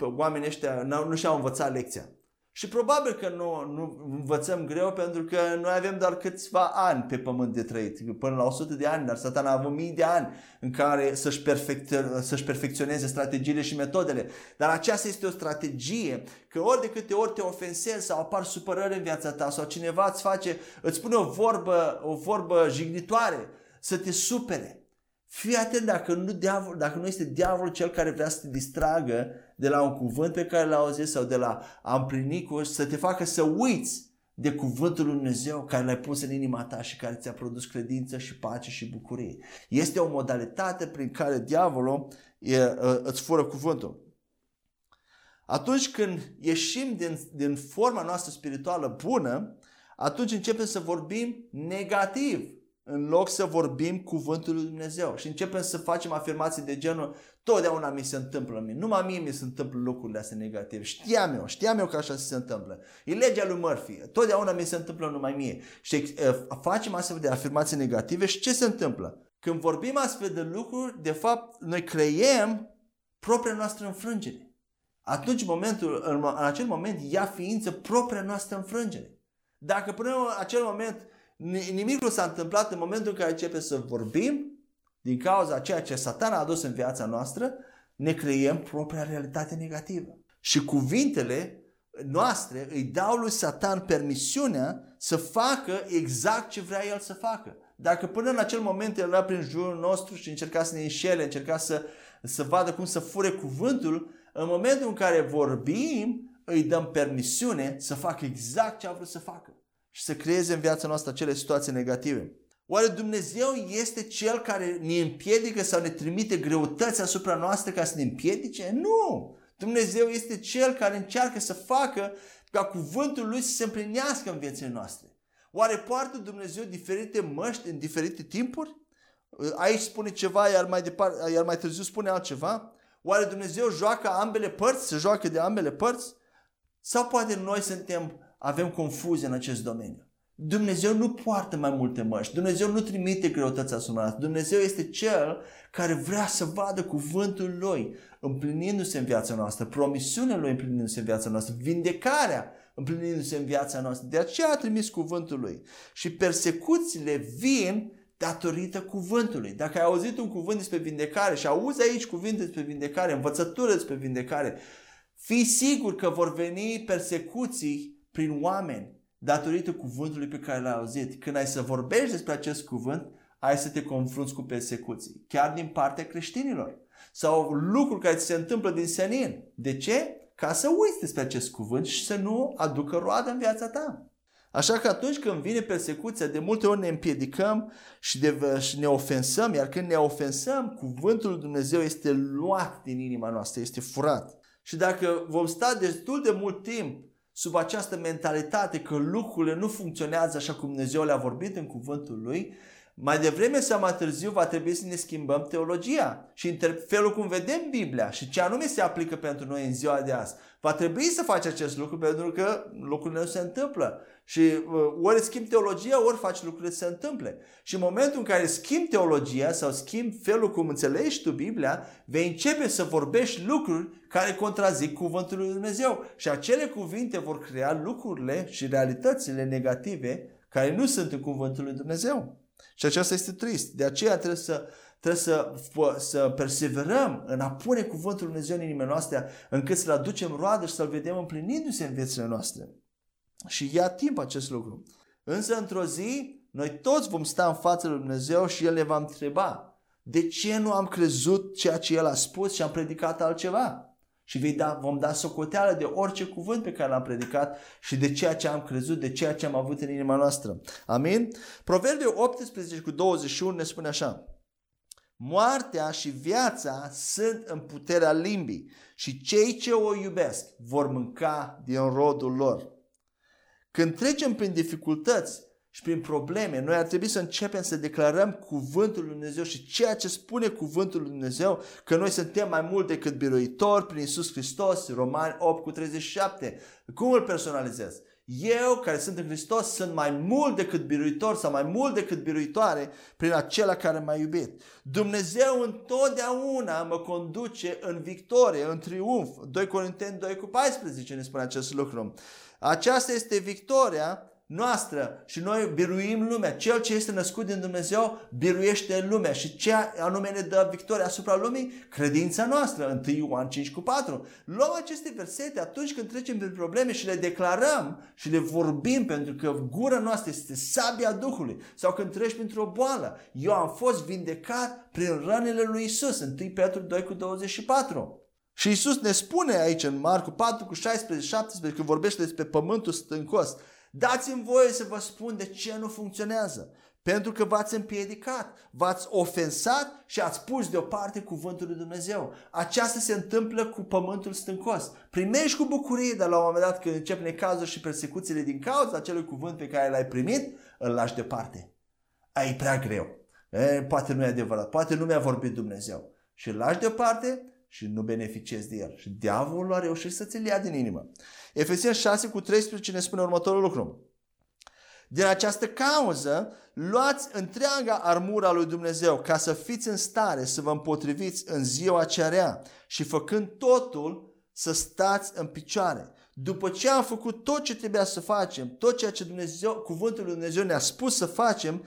oamenii ăștia nu și-au învățat lecția. Și probabil că nu, nu învățăm greu pentru că noi avem doar câțiva ani pe pământ de trăit, până la 100 de ani, dar satan a avut mii de ani în care să-și, perfect, să-și perfecționeze strategiile și metodele. Dar aceasta este o strategie că ori de câte ori te ofensezi sau apar supărări în viața ta sau cineva îți face, îți spune o vorbă, o vorbă jignitoare, să te supere. Fii atent dacă nu, diavol, dacă nu este diavolul cel care vrea să te distragă de la un cuvânt pe care l-a auzit sau de la a împlini cu să te facă să uiți de cuvântul lui Dumnezeu care l-ai pus în inima ta și care ți-a produs credință și pace și bucurie. Este o modalitate prin care diavolul e, ă, îți fură cuvântul. Atunci când ieșim din, din forma noastră spirituală bună, atunci începem să vorbim negativ în loc să vorbim cuvântul lui Dumnezeu și începem să facem afirmații de genul totdeauna mi se întâmplă mie, numai mie mi se întâmplă lucrurile astea negative. Știam eu, știam eu că așa se întâmplă. E legea lui Murphy, totdeauna mi se întâmplă numai mie. Și uh, facem astfel de afirmații negative și ce se întâmplă? Când vorbim astfel de lucruri, de fapt, noi creiem propria noastră înfrângere. Atunci, în, momentul, în acel moment, ia ființă propria noastră înfrângere. Dacă până în acel moment nimic nu s-a întâmplat în momentul în care începe să vorbim, din cauza ceea ce satan a adus în viața noastră, ne creăm propria realitate negativă. Și cuvintele noastre îi dau lui Satan permisiunea să facă exact ce vrea el să facă. Dacă până în acel moment el era prin jurul nostru și încerca să ne înșele, încerca să, să vadă cum să fure cuvântul, în momentul în care vorbim, îi dăm permisiune să facă exact ce a vrut să facă și să creeze în viața noastră acele situații negative. Oare Dumnezeu este Cel care ne împiedică sau ne trimite greutăți asupra noastră ca să ne împiedice? Nu! Dumnezeu este Cel care încearcă să facă ca cuvântul Lui să se împlinească în viețile noastre. Oare poartă Dumnezeu diferite măști în diferite timpuri? Aici spune ceva, iar mai, departe, iar mai târziu spune altceva. Oare Dumnezeu joacă ambele părți? Se joacă de ambele părți? Sau poate noi suntem avem confuzie în acest domeniu. Dumnezeu nu poartă mai multe măști. Dumnezeu nu trimite greutăți asupra noastră. Dumnezeu este Cel care vrea să vadă cuvântul Lui împlinindu-se în viața noastră, promisiunea Lui împlinindu-se în viața noastră, vindecarea împlinindu-se în viața noastră. De aceea a trimis cuvântul Lui. Și persecuțiile vin datorită cuvântului. Dacă ai auzit un cuvânt despre vindecare și auzi aici cuvinte despre vindecare, învățătură despre vindecare, fii sigur că vor veni persecuții prin oameni datorită cuvântului pe care l-ai auzit. Când ai să vorbești despre acest cuvânt, ai să te confrunți cu persecuții, chiar din partea creștinilor. Sau lucruri care ți se întâmplă din senin. De ce? Ca să uiți despre acest cuvânt și să nu aducă roadă în viața ta. Așa că atunci când vine persecuția, de multe ori ne împiedicăm și, de, și ne ofensăm, iar când ne ofensăm, cuvântul lui Dumnezeu este luat din inima noastră, este furat. Și dacă vom sta destul de mult timp sub această mentalitate că lucrurile nu funcționează așa cum Dumnezeu le-a vorbit în cuvântul Lui, mai devreme sau mai târziu va trebui să ne schimbăm teologia și felul cum vedem Biblia și ce anume se aplică pentru noi în ziua de azi. Va trebui să faci acest lucru pentru că lucrurile nu se întâmplă. Și uh, ori schimbi teologia, ori faci lucrurile să se întâmple. Și în momentul în care schimbi teologia sau schimbi felul cum înțelegi tu Biblia, vei începe să vorbești lucruri care contrazic cuvântul lui Dumnezeu. Și acele cuvinte vor crea lucrurile și realitățile negative care nu sunt în cuvântul lui Dumnezeu. Și aceasta este trist. De aceea trebuie să, trebuie să, să perseverăm în a pune cuvântul lui Dumnezeu în inimile noastre, încât să-l aducem roadă și să-l vedem împlinindu-se în viețile noastre. Și ia timp acest lucru. Însă într-o zi, noi toți vom sta în fața lui Dumnezeu și El ne va întreba De ce nu am crezut ceea ce El a spus și am predicat altceva? Și vei da, vom da socoteală de orice cuvânt pe care l-am predicat și de ceea ce am crezut, de ceea ce am avut în inima noastră. Amin? Proverbiul 18 cu 21 ne spune așa. Moartea și viața sunt în puterea limbii și cei ce o iubesc vor mânca din rodul lor. Când trecem prin dificultăți și prin probleme, noi ar trebui să începem să declarăm cuvântul lui Dumnezeu și ceea ce spune cuvântul lui Dumnezeu, că noi suntem mai mult decât biruitori prin Isus Hristos, Romani 8 cu 37. Cum îl personalizez? Eu, care sunt în Hristos, sunt mai mult decât biruitor sau mai mult decât biruitoare prin acela care m-a iubit. Dumnezeu întotdeauna mă conduce în victorie, în triumf. 2 Corinteni 2 cu 14 ne spune acest lucru. Aceasta este victoria noastră și noi biruim lumea. Cel ce este născut din Dumnezeu biruiește lumea și ce anume ne dă victoria asupra lumii? Credința noastră. 1 Ioan 5 cu 4. Luăm aceste versete atunci când trecem prin probleme și le declarăm și le vorbim pentru că gura noastră este sabia Duhului. Sau când treci printr-o boală. Eu am fost vindecat prin rănile lui Isus. 1 Petru 2 cu 24. Și Isus ne spune aici în Marcu 4 cu 16, 17, când vorbește despre pământul stâncos, Dați-mi voie să vă spun de ce nu funcționează. Pentru că v-ați împiedicat, v-ați ofensat și ați pus deoparte cuvântul lui Dumnezeu. Aceasta se întâmplă cu pământul stâncos. Primești cu bucurie, dar la un moment dat când încep necazuri și persecuțiile din cauza acelui cuvânt pe care l-ai primit, îl lași departe. Ai prea greu. E, poate nu e adevărat, poate nu mi-a vorbit Dumnezeu. Și îl lași deoparte și nu beneficiezi de el. Și diavolul a reușit să ți-l ia din inimă. Efesieni 6 cu 13 ne spune următorul lucru. Din această cauză, luați întreaga armura lui Dumnezeu ca să fiți în stare să vă împotriviți în ziua cea rea și făcând totul să stați în picioare. După ce am făcut tot ce trebuia să facem, tot ceea ce Dumnezeu, cuvântul lui Dumnezeu ne-a spus să facem,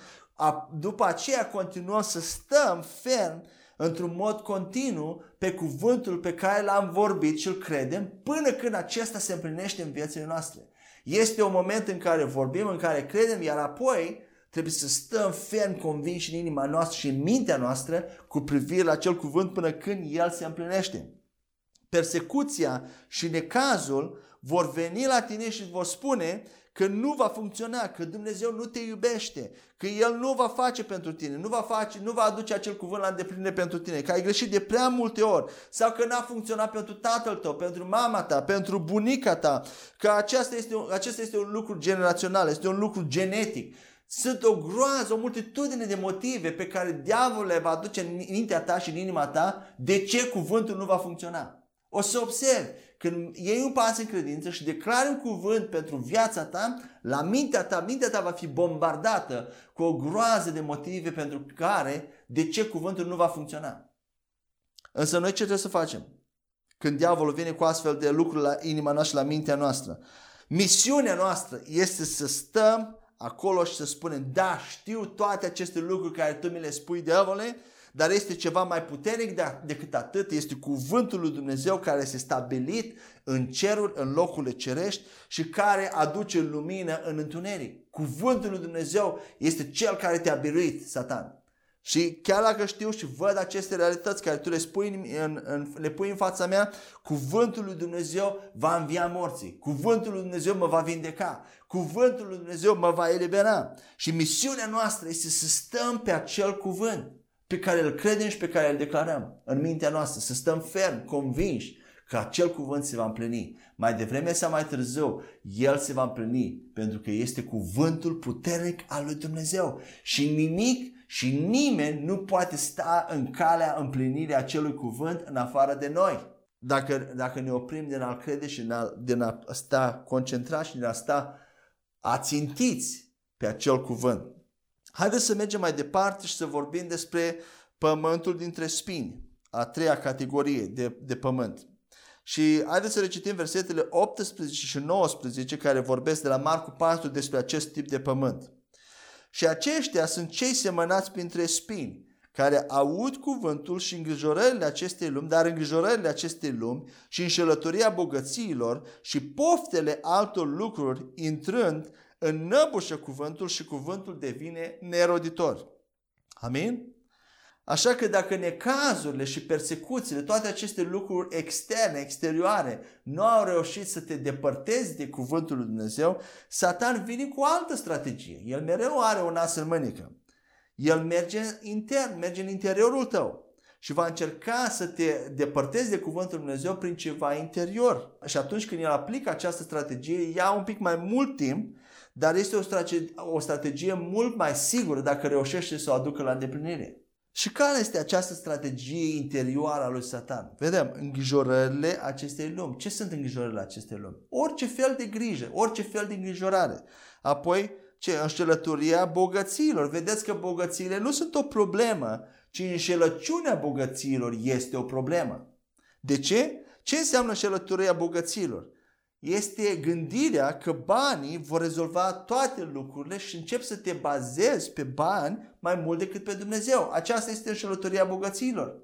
după aceea continuăm să stăm ferm într-un mod continuu pe cuvântul pe care l-am vorbit și îl credem până când acesta se împlinește în viețile noastre. Este un moment în care vorbim, în care credem, iar apoi trebuie să stăm ferm convinși în inima noastră și în mintea noastră cu privire la acel cuvânt până când el se împlinește. Persecuția și necazul vor veni la tine și vor spune că nu va funcționa, că Dumnezeu nu te iubește, că El nu va face pentru tine, nu va, face, nu va aduce acel cuvânt la îndeplinire pentru tine, că ai greșit de prea multe ori sau că n-a funcționat pentru tatăl tău, pentru mama ta, pentru bunica ta, că acesta este, un, acesta este un lucru generațional, este un lucru genetic. Sunt o groază, o multitudine de motive pe care diavolul le va aduce în mintea ta și în inima ta de ce cuvântul nu va funcționa. O să observi când iei un pas în credință și declari un cuvânt pentru viața ta, la mintea ta, mintea ta va fi bombardată cu o groază de motive pentru care, de ce cuvântul nu va funcționa. Însă noi ce trebuie să facem? Când diavolul vine cu astfel de lucruri la inima noastră, la mintea noastră. Misiunea noastră este să stăm acolo și să spunem, da, știu toate aceste lucruri care tu mi le spui, diavole, dar este ceva mai puternic de, decât atât, este cuvântul lui Dumnezeu care este stabilit în ceruri, în locurile cerești și care aduce lumină în întuneric. Cuvântul lui Dumnezeu este cel care te-a biruit, Satan. Și chiar dacă știu și văd aceste realități care tu le, spui în, în, în, le pui în fața mea, cuvântul lui Dumnezeu va învia morții. Cuvântul lui Dumnezeu mă va vindeca. Cuvântul lui Dumnezeu mă va elibera. Și misiunea noastră este să stăm pe acel cuvânt pe care îl credem și pe care îl declarăm în mintea noastră, să stăm ferm, convinși că acel cuvânt se va împlini. Mai devreme sau mai târziu, el se va împlini pentru că este cuvântul puternic al lui Dumnezeu. Și nimic și nimeni nu poate sta în calea împlinirii acelui cuvânt în afară de noi. Dacă, dacă ne oprim din a crede și din a, din a sta concentrați și din a sta ațintiți pe acel cuvânt. Haideți să mergem mai departe și să vorbim despre pământul dintre spini, a treia categorie de, de pământ. Și haideți să recitim versetele 18 și 19 care vorbesc de la Marcu 4 despre acest tip de pământ. Și aceștia sunt cei semănați printre spini, care aud cuvântul și îngrijorările acestei lumi, dar îngrijorările acestei lumi și înșelătoria bogățiilor și poftele altor lucruri intrând înnăbușă cuvântul și cuvântul devine neroditor. Amin? Așa că dacă necazurile și persecuțiile, toate aceste lucruri externe, exterioare, nu au reușit să te depărtezi de cuvântul lui Dumnezeu, Satan vine cu o altă strategie. El mereu are un as în mânică. El merge intern, merge în interiorul tău și va încerca să te depărtezi de cuvântul lui Dumnezeu prin ceva interior. Și atunci când el aplică această strategie, ia un pic mai mult timp, dar este o strategie, o strategie mult mai sigură dacă reușește să o aducă la îndeplinire. Și care este această strategie interioară a lui Satan? Vedem, îngrijorările acestei lumi. Ce sunt îngrijorările acestei lumi? Orice fel de grijă, orice fel de îngrijorare. Apoi, ce? Înșelătoria bogăților. Vedeți că bogățiile nu sunt o problemă, ci înșelăciunea bogăților este o problemă. De ce? Ce înseamnă înșelătoria bogăților? este gândirea că banii vor rezolva toate lucrurile și încep să te bazezi pe bani mai mult decât pe Dumnezeu. Aceasta este înșelătoria bogăților.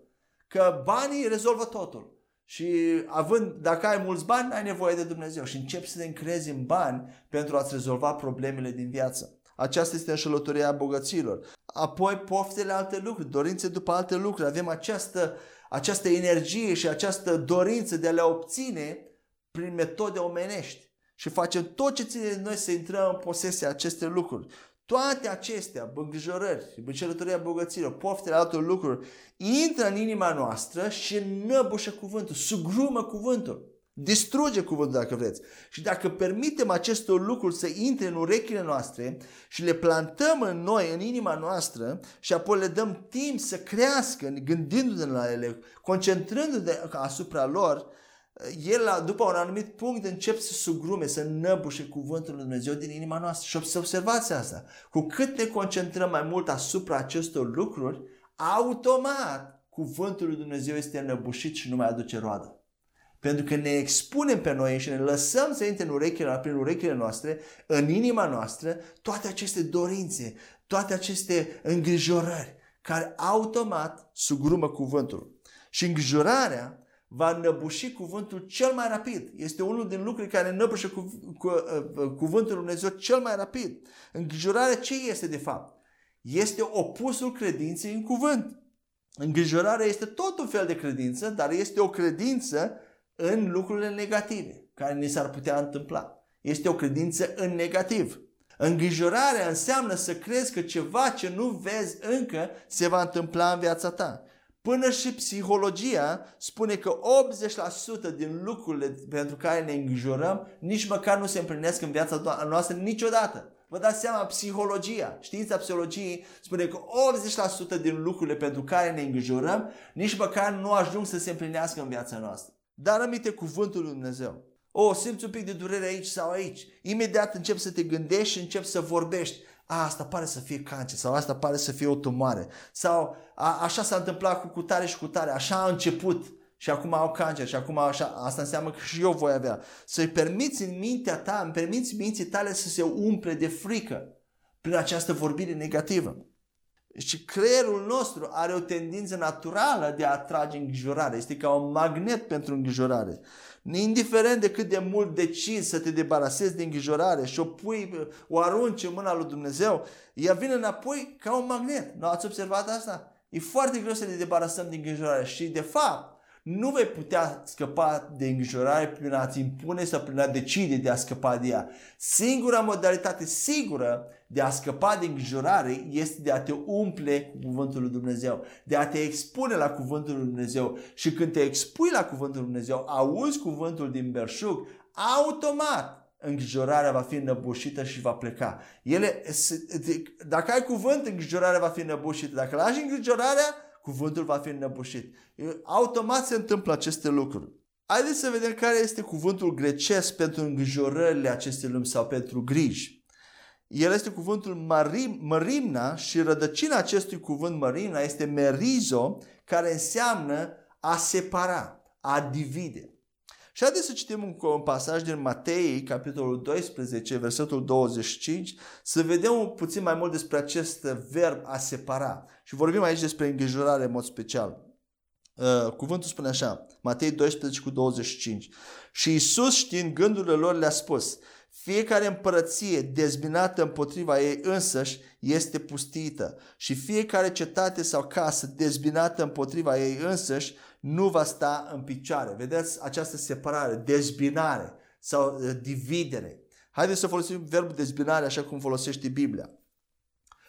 Că banii rezolvă totul. Și având, dacă ai mulți bani, ai nevoie de Dumnezeu și începi să te încrezi în bani pentru a-ți rezolva problemele din viață. Aceasta este înșelătoria bogăților. Apoi poftele alte lucruri, dorințe după alte lucruri. Avem această, această energie și această dorință de a le obține prin metode omenești și facem tot ce ține de noi să intrăm în posesia acestei lucruri. Toate acestea, îngrijorări, băcelătoria bogăților, poftele altor lucruri, intră în inima noastră și năbușă cuvântul, sugrumă cuvântul. Distruge cuvântul dacă vreți. Și dacă permitem acestor lucruri să intre în urechile noastre și le plantăm în noi, în inima noastră și apoi le dăm timp să crească gândindu-ne la ele, concentrându-ne asupra lor, el, după un anumit punct, încep să sugrume, să năbușe cuvântul lui Dumnezeu din inima noastră. Și să observați asta. Cu cât ne concentrăm mai mult asupra acestor lucruri, automat cuvântul lui Dumnezeu este înăbușit și nu mai aduce roadă. Pentru că ne expunem pe noi și ne lăsăm să intre în urechile, prin urechile noastre, în inima noastră, toate aceste dorințe, toate aceste îngrijorări, care automat sugrumă cuvântul. Și îngrijorarea va înăbuși cuvântul cel mai rapid. Este unul din lucrurile care înăbușe cu, cu, uh, cuvântul Lui Dumnezeu cel mai rapid. Îngrijorarea ce este de fapt? Este opusul credinței în cuvânt. Îngrijorarea este tot un fel de credință, dar este o credință în lucrurile negative care ni s-ar putea întâmpla. Este o credință în negativ. Îngrijorarea înseamnă să crezi că ceva ce nu vezi încă se va întâmpla în viața ta. Până și psihologia spune că 80% din lucrurile pentru care ne îngrijorăm nici măcar nu se împlinesc în viața noastră niciodată. Vă dați seama, psihologia, știința psihologiei spune că 80% din lucrurile pentru care ne îngrijorăm nici măcar nu ajung să se împlinească în viața noastră. Dar aminte cuvântul lui Dumnezeu. O, simți un pic de durere aici sau aici. Imediat încep să te gândești și încep să vorbești a, asta pare să fie cancer sau asta pare să fie o tumoare sau a, așa s-a întâmplat cu cutare și cutare, așa a început și acum au cancer și acum așa, asta înseamnă că și eu voi avea. Să-i permiți în mintea ta, îmi permiți minții tale să se umple de frică prin această vorbire negativă. Și creierul nostru are o tendință naturală de a atrage îngrijorare. Este ca un magnet pentru îngrijorare. Indiferent de cât de mult decizi să te debarasezi de îngrijorare și o pui, o arunci în mâna lui Dumnezeu, ea vine înapoi ca un magnet. Nu ați observat asta? E foarte greu să ne debarasăm de îngrijorare și de fapt nu vei putea scăpa de îngrijorare prin a-ți impune sau prin a decide de a scăpa de ea. Singura modalitate sigură de a scăpa de îngrijorare este de a te umple cu cuvântul lui Dumnezeu, de a te expune la cuvântul lui Dumnezeu și când te expui la cuvântul lui Dumnezeu, auzi cuvântul din berșug, automat îngrijorarea va fi înăbușită și va pleca. Ele, dacă ai cuvânt, îngrijorarea va fi înăbușită. Dacă lași îngrijorarea, cuvântul va fi înăbușit. Automat se întâmplă aceste lucruri. Haideți să vedem care este cuvântul grecesc pentru îngrijorările acestei lumi sau pentru griji. El este cuvântul marim, mărimna și rădăcina acestui cuvânt mărimna este merizo, care înseamnă a separa, a divide. Și haideți să citim un, un pasaj din Matei, capitolul 12, versetul 25, să vedem puțin mai mult despre acest verb a separa. Și vorbim aici despre îngrijorare în mod special. Uh, cuvântul spune așa, Matei 12 cu 25. Și Isus știind gândurile lor le-a spus, Fiecare împărăție dezbinată împotriva ei însăși este pustită și fiecare cetate sau casă dezbinată împotriva ei însăși nu va sta în picioare. Vedeți această separare, dezbinare sau uh, dividere. Haideți să folosim verbul dezbinare așa cum folosește Biblia.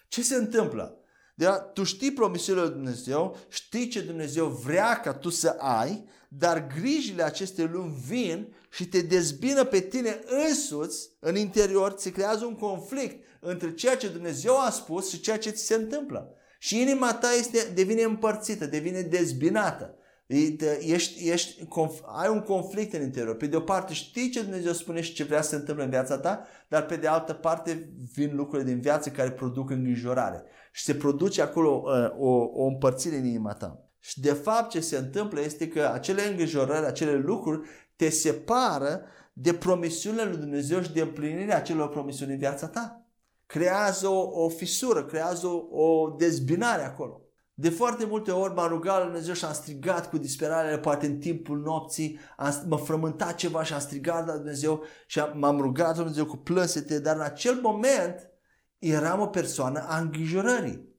Ce se întâmplă? De la, tu știi promisiunile lui Dumnezeu, știi ce Dumnezeu vrea ca tu să ai, dar grijile acestei lumi vin și te dezbină pe tine însuți în interior, se creează un conflict între ceea ce Dumnezeu a spus și ceea ce ți se întâmplă. Și inima ta este, devine împărțită, devine dezbinată. Ești, ești, ai un conflict în interior. Pe de o parte știi ce Dumnezeu spune și ce vrea să se întâmple în viața ta, dar pe de altă parte vin lucrurile din viață care produc îngrijorare. Și se produce acolo uh, o, o împărțire în inima ta. Și de fapt ce se întâmplă este că acele îngrijorări, acele lucruri te separă de promisiunile lui Dumnezeu și de împlinirea acelor promisiuni în viața ta. Creează o, o fisură, creează o, o dezbinare acolo. De foarte multe ori m-am rugat la Dumnezeu și am strigat cu disperare, poate în timpul nopții, am, mă frământa ceva și am strigat la Dumnezeu și am, m-am rugat la Dumnezeu cu plânsete, dar în acel moment eram o persoană a îngrijorării.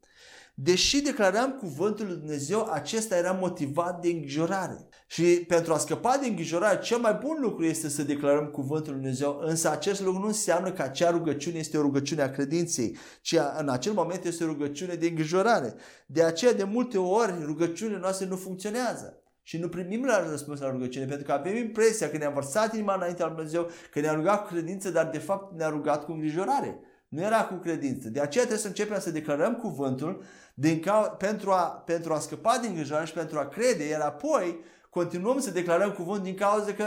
Deși declaram cuvântul lui Dumnezeu, acesta era motivat de îngrijorare. Și pentru a scăpa de îngrijorare, cel mai bun lucru este să declarăm cuvântul lui Dumnezeu, însă acest lucru nu înseamnă că acea rugăciune este o rugăciune a credinței, ci în acel moment este o rugăciune de îngrijorare. De aceea, de multe ori, rugăciunile noastre nu funcționează și nu primim la răspuns la rugăciune, pentru că avem impresia că ne-a vărsat inima înaintea lui Dumnezeu, că ne-a rugat cu credință, dar de fapt ne-a rugat cu îngrijorare. Nu era cu credință. De aceea trebuie să începem să declarăm cuvântul din ca, pentru, a, pentru a scăpa din îngrijorare și pentru a crede, iar apoi continuăm să declarăm cuvânt din cauza că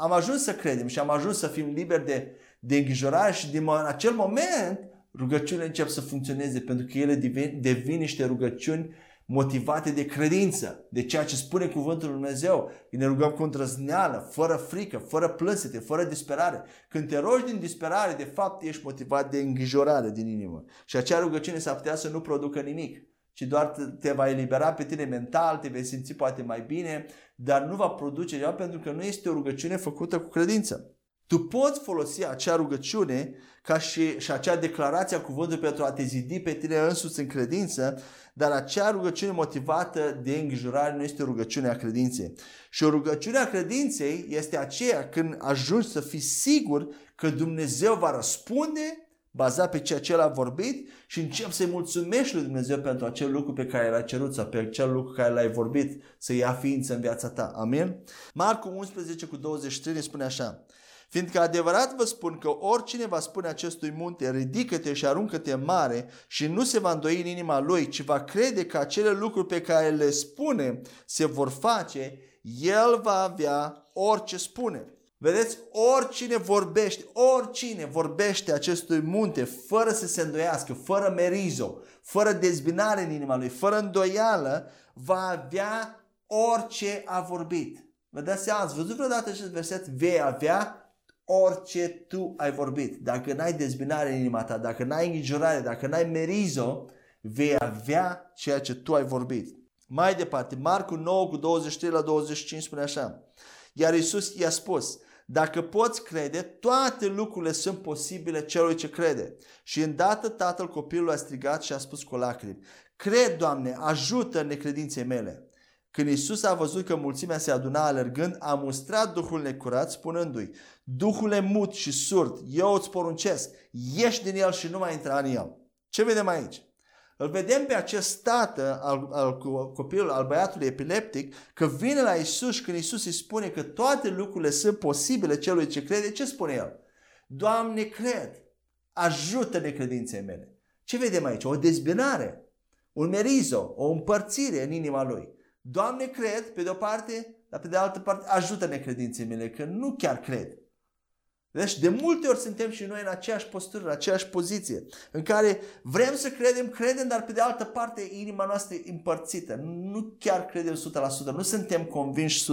am ajuns să credem și am ajuns să fim liberi de, de îngrijorare și din acel moment rugăciunile încep să funcționeze pentru că ele devin, devin niște rugăciuni motivate de credință, de ceea ce spune cuvântul lui Dumnezeu. Când ne rugăm cu îndrăzneală, fără frică, fără plânsete, fără disperare. Când te rogi din disperare, de fapt ești motivat de îngrijorare din inimă. Și acea rugăciune s-ar putea să nu producă nimic, ci doar te va elibera pe tine mental, te vei simți poate mai bine, dar nu va produce ceva pentru că nu este o rugăciune făcută cu credință. Tu poți folosi acea rugăciune ca și, și acea declarație a cuvântului pentru a te zidi pe tine însuți în credință, dar acea rugăciune motivată de îngrijorare nu este o rugăciune a credinței. Și o rugăciune a credinței este aceea când ajungi să fii sigur că Dumnezeu va răspunde bazat pe ceea ce El a vorbit și încep să-i mulțumești lui Dumnezeu pentru acel lucru pe care l-ai cerut sau pe acel lucru care l-ai vorbit să ia ființă în viața ta. Amin? Marcu 11 cu 23 ne spune așa. Fiindcă adevărat vă spun că oricine va spune acestui munte, ridică-te și aruncă-te mare și nu se va îndoi în inima lui, ci va crede că acele lucruri pe care le spune se vor face, el va avea orice spune. Vedeți, oricine vorbește, oricine vorbește acestui munte fără să se îndoiască, fără merizo, fără dezbinare în inima lui, fără îndoială, va avea orice a vorbit. Vă dați seama, ați văzut vreodată acest verset? Vei avea orice tu ai vorbit. Dacă n-ai dezbinare în inima ta, dacă n-ai îngrijorare, dacă n-ai merizo, vei avea ceea ce tu ai vorbit. Mai departe, Marcu 9 cu 23 la 25 spune așa. Iar Isus i-a spus, dacă poți crede, toate lucrurile sunt posibile celui ce crede. Și îndată tatăl copilului a strigat și a spus cu lacrimi, Cred, Doamne, ajută necredinței mele. Când Isus a văzut că mulțimea se aduna alergând, a mustrat Duhul necurat spunându-i, Duhule mut și surd, eu îți poruncesc, ieși din el și nu mai intra în el. Ce vedem aici? Îl vedem pe acest tată al, al copilului, al băiatului epileptic, că vine la Isus și când Isus îi spune că toate lucrurile sunt posibile celui ce crede, ce spune el? Doamne, cred, ajută necredinței mele. Ce vedem aici? O dezbinare, un merizo, o împărțire în inima lui. Doamne, cred, pe de o parte, dar pe de altă parte, ajută necredinței mele, că nu chiar cred. Deci de multe ori suntem și noi în aceeași postură, în aceeași poziție, în care vrem să credem, credem, dar pe de altă parte inima noastră e împărțită. Nu chiar credem 100%, nu suntem convinși 100%.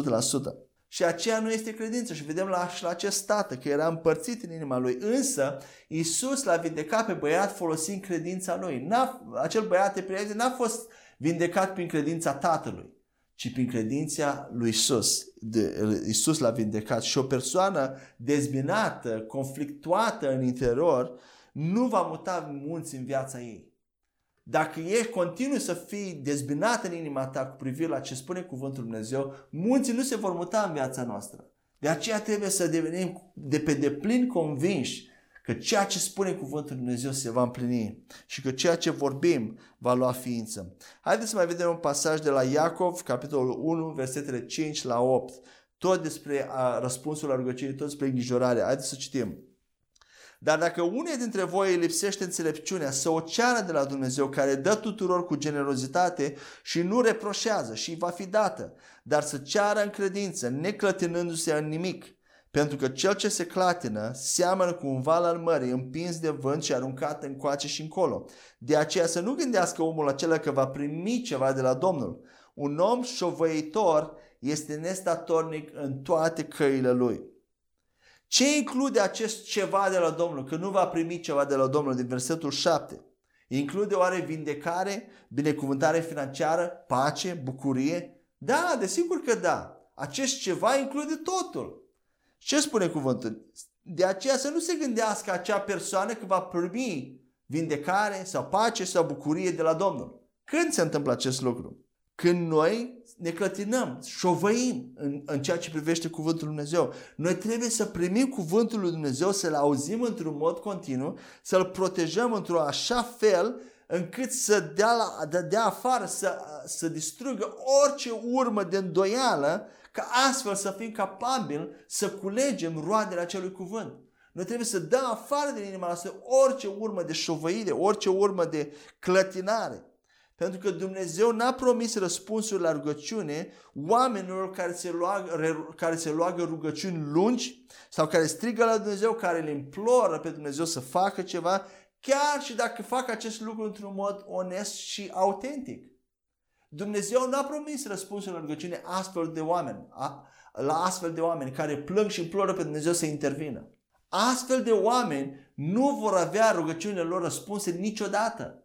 Și aceea nu este credință. Și vedem la, și la acest tată că era împărțit în inima lui. Însă, Iisus l-a vindecat pe băiat folosind credința lui. N-a, acel băiat, n-a fost vindecat prin credința tatălui ci prin credința lui Isus. De, Isus l-a vindecat și o persoană dezbinată, conflictuată în interior, nu va muta munți în viața ei. Dacă e continuu să fii dezbinat în inima ta cu privire la ce spune cuvântul Dumnezeu, munții nu se vor muta în viața noastră. De aceea trebuie să devenim de pe deplin convinși că ceea ce spune cuvântul Dumnezeu se va împlini și că ceea ce vorbim va lua ființă. Haideți să mai vedem un pasaj de la Iacov, capitolul 1, versetele 5 la 8, tot despre a, răspunsul la rugăciune, tot despre îngrijorare. Haideți să citim. Dar dacă unei dintre voi îi lipsește înțelepciunea, să o ceară de la Dumnezeu care dă tuturor cu generozitate și nu reproșează și va fi dată, dar să ceară în credință, neclătinându-se în nimic. Pentru că cel ce se clatină seamănă cu un val al mării împins de vânt și aruncat încoace și încolo. De aceea să nu gândească omul acela că va primi ceva de la Domnul. Un om șovăitor este nestatornic în toate căile lui. Ce include acest ceva de la Domnul? Că nu va primi ceva de la Domnul din versetul 7. Include oare vindecare, binecuvântare financiară, pace, bucurie? Da, desigur că da. Acest ceva include totul. Ce spune cuvântul? De aceea să nu se gândească acea persoană că va primi vindecare sau pace sau bucurie de la Domnul. Când se întâmplă acest lucru? Când noi ne clătinăm, șovăim în, în ceea ce privește Cuvântul Lui Dumnezeu. Noi trebuie să primim Cuvântul Lui Dumnezeu, să-L auzim într-un mod continuu, să-L protejăm într-un așa fel încât să dea, la, dea afară, să, să distrugă orice urmă de îndoială ca astfel să fim capabili să culegem roadele acelui cuvânt. Noi trebuie să dăm afară din inima noastră orice urmă de șovăire, orice urmă de clătinare. Pentru că Dumnezeu n-a promis răspunsuri la rugăciune oamenilor care se, roagă, care se roagă rugăciuni lungi sau care strigă la Dumnezeu, care le imploră pe Dumnezeu să facă ceva, chiar și dacă fac acest lucru într-un mod onest și autentic. Dumnezeu n-a promis răspunsul la rugăciune astfel de oameni, a, la astfel de oameni care plâng și imploră pe Dumnezeu să intervină. Astfel de oameni nu vor avea rugăciunile lor răspunse niciodată.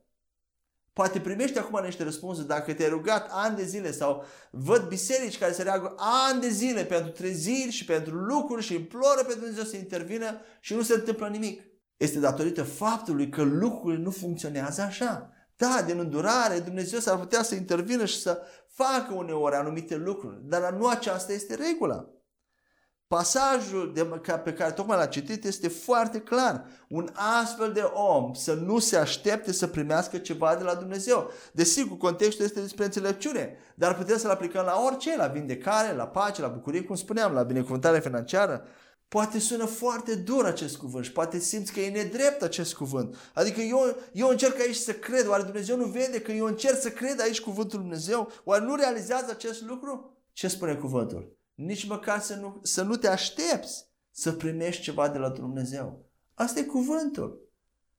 Poate primești acum niște răspunsuri dacă te-ai rugat ani de zile sau văd biserici care se reagă ani de zile pentru treziri și pentru lucruri și imploră pe Dumnezeu să intervină și nu se întâmplă nimic. Este datorită faptului că lucrurile nu funcționează așa. Da, din îndurare, Dumnezeu s-ar putea să intervină și să facă uneori anumite lucruri, dar nu aceasta este regula. Pasajul de, pe care tocmai l-a citit este foarte clar. Un astfel de om să nu se aștepte să primească ceva de la Dumnezeu. Desigur, contextul este despre înțelepciune, dar putem să-l aplicăm la orice, la vindecare, la pace, la bucurie, cum spuneam, la binecuvântare financiară, Poate sună foarte dur acest cuvânt și poate simți că e nedrept acest cuvânt. Adică eu, eu încerc aici să cred. Oare Dumnezeu nu vede că eu încerc să cred aici cuvântul Dumnezeu? Oare nu realizează acest lucru? Ce spune cuvântul? Nici măcar să nu, să nu te aștepți să primești ceva de la Dumnezeu. Asta e cuvântul.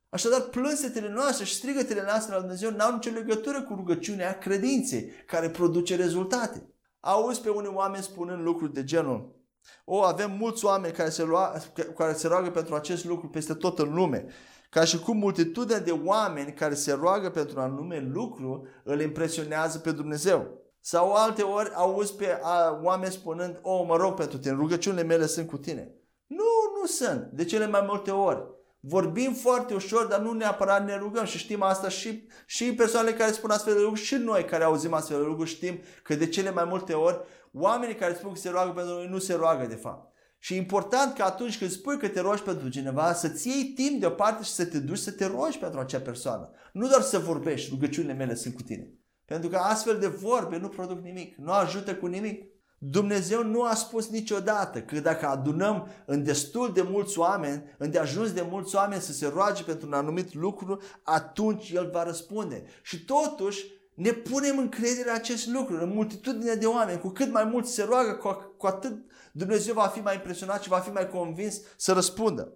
Așadar, plânsetele noastre și strigătele noastre la Dumnezeu n-au nicio legătură cu rugăciunea credinței care produce rezultate. Auzi pe unii oameni spunând lucruri de genul o, avem mulți oameni care se, lua, care se roagă pentru acest lucru peste tot în lume. Ca și cum multitudinea de oameni care se roagă pentru un anume lucru îl impresionează pe Dumnezeu. Sau alte ori auzi pe a, oameni spunând, o, mă rog pentru tine, rugăciunile mele sunt cu tine. Nu, nu sunt. De cele mai multe ori. Vorbim foarte ușor, dar nu neapărat ne rugăm și știm asta și, și persoanele care spun astfel de lucruri și noi care auzim astfel de lucruri știm că de cele mai multe ori oamenii care spun că se roagă pentru noi nu se roagă de fapt. Și e important că atunci când spui că te rogi pentru cineva, să-ți iei timp deoparte și să te duci să te rogi pentru acea persoană. Nu doar să vorbești, rugăciunile mele sunt cu tine. Pentru că astfel de vorbe nu produc nimic, nu ajută cu nimic. Dumnezeu nu a spus niciodată că dacă adunăm în destul de mulți oameni, în de ajuns de mulți oameni să se roage pentru un anumit lucru, atunci El va răspunde. Și totuși ne punem încredere în acest lucru, în multitudine de oameni. Cu cât mai mult se roagă, cu, cu atât Dumnezeu va fi mai impresionat și va fi mai convins să răspundă.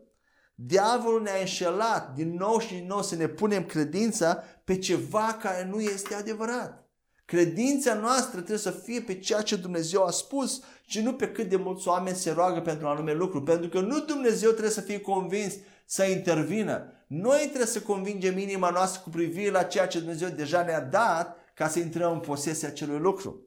Diavolul ne-a înșelat din nou și din nou să ne punem credința pe ceva care nu este adevărat. Credința noastră trebuie să fie pe ceea ce Dumnezeu a spus și nu pe cât de mulți oameni se roagă pentru un anume lucru. Pentru că nu Dumnezeu trebuie să fie convins să intervină. Noi trebuie să convingem inima noastră cu privire la ceea ce Dumnezeu deja ne-a dat ca să intrăm în posesia acelui lucru.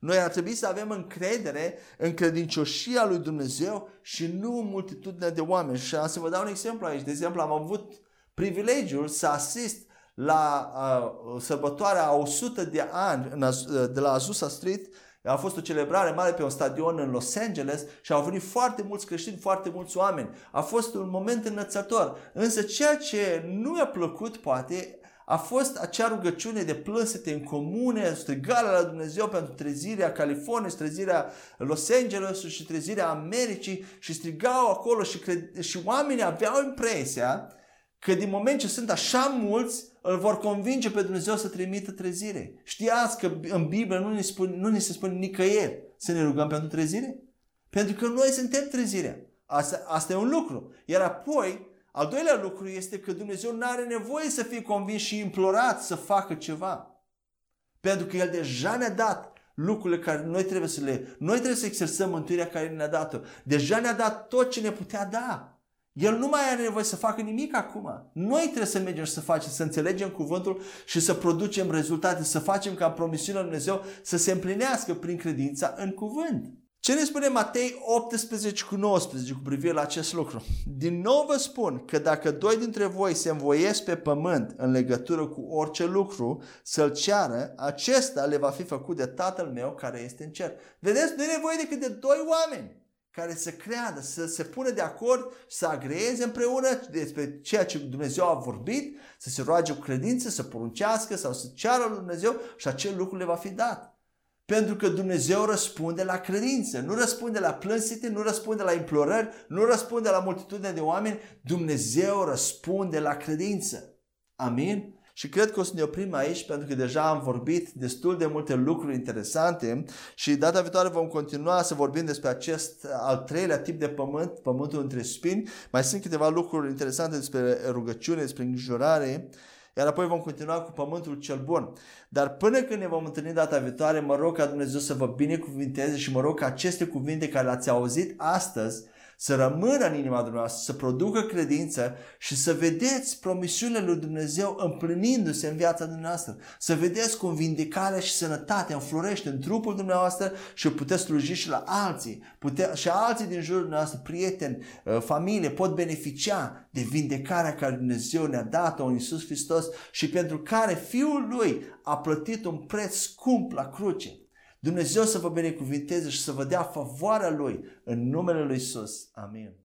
Noi ar trebui să avem încredere în credincioșia lui Dumnezeu și nu în multitudinea de oameni. Și am să vă dau un exemplu aici. De exemplu, am avut privilegiul să asist la uh, sărbătoarea a 100 de ani în, uh, de la Azusa Street a fost o celebrare mare pe un stadion în Los Angeles și au venit foarte mulți creștini, foarte mulți oameni. A fost un moment înățător. Însă ceea ce nu mi-a plăcut, poate, a fost acea rugăciune de plânsete în comune, strigarea la Dumnezeu pentru trezirea Californiei, trezirea Los Angeles și trezirea Americii și strigau acolo și, cred- și oamenii aveau impresia că din moment ce sunt așa mulți, îl vor convinge pe Dumnezeu să trimită trezire. Știați că în Biblie nu ne, spune, nu ne se spune nicăieri să ne rugăm pentru trezire? Pentru că noi suntem trezirea. Asta, asta e un lucru. Iar apoi, al doilea lucru este că Dumnezeu nu are nevoie să fie convins și implorat să facă ceva. Pentru că El deja ne-a dat lucrurile care noi trebuie să le... Noi trebuie să exersăm mântuirea care ne-a dat-o. Deja ne-a dat tot ce ne putea da. El nu mai are nevoie să facă nimic acum. Noi trebuie să mergem și să facem, să înțelegem cuvântul și să producem rezultate, să facem ca promisiunea lui Dumnezeu să se împlinească prin credința în cuvânt. Ce ne spune Matei 18 cu 19 cu privire la acest lucru? Din nou vă spun că dacă doi dintre voi se învoiesc pe pământ în legătură cu orice lucru să-l ceară, acesta le va fi făcut de Tatăl meu care este în cer. Vedeți, nu e nevoie decât de doi oameni care să creadă, să se pună de acord, să agreeze împreună despre ceea ce Dumnezeu a vorbit, să se roage cu credință, să poruncească sau să ceară lui Dumnezeu și acel lucru le va fi dat. Pentru că Dumnezeu răspunde la credință, nu răspunde la plânsete, nu răspunde la implorări, nu răspunde la multitudine de oameni, Dumnezeu răspunde la credință. Amin? Și cred că o să ne oprim aici pentru că deja am vorbit destul de multe lucruri interesante și data viitoare vom continua să vorbim despre acest al treilea tip de pământ, pământul între spini. Mai sunt câteva lucruri interesante despre rugăciune, despre îngrijorare iar apoi vom continua cu pământul cel bun. Dar până când ne vom întâlni data viitoare, mă rog ca Dumnezeu să vă binecuvinteze și mă rog ca aceste cuvinte care le-ați auzit astăzi să rămână în inima dumneavoastră, să producă credință și să vedeți promisiunile lui Dumnezeu împlinindu-se în viața dumneavoastră. Să vedeți cum vindecarea și sănătatea înflorește în trupul dumneavoastră și puteți sluji și la alții. Pute- și alții din jurul dumneavoastră, prieteni, uh, familie, pot beneficia de vindecarea care Dumnezeu ne-a dat-o în Iisus Hristos și pentru care Fiul Lui a plătit un preț scump la cruce. Dumnezeu să vă binecuvinteze și să vă dea favoarea Lui în numele Lui Isus. Amin.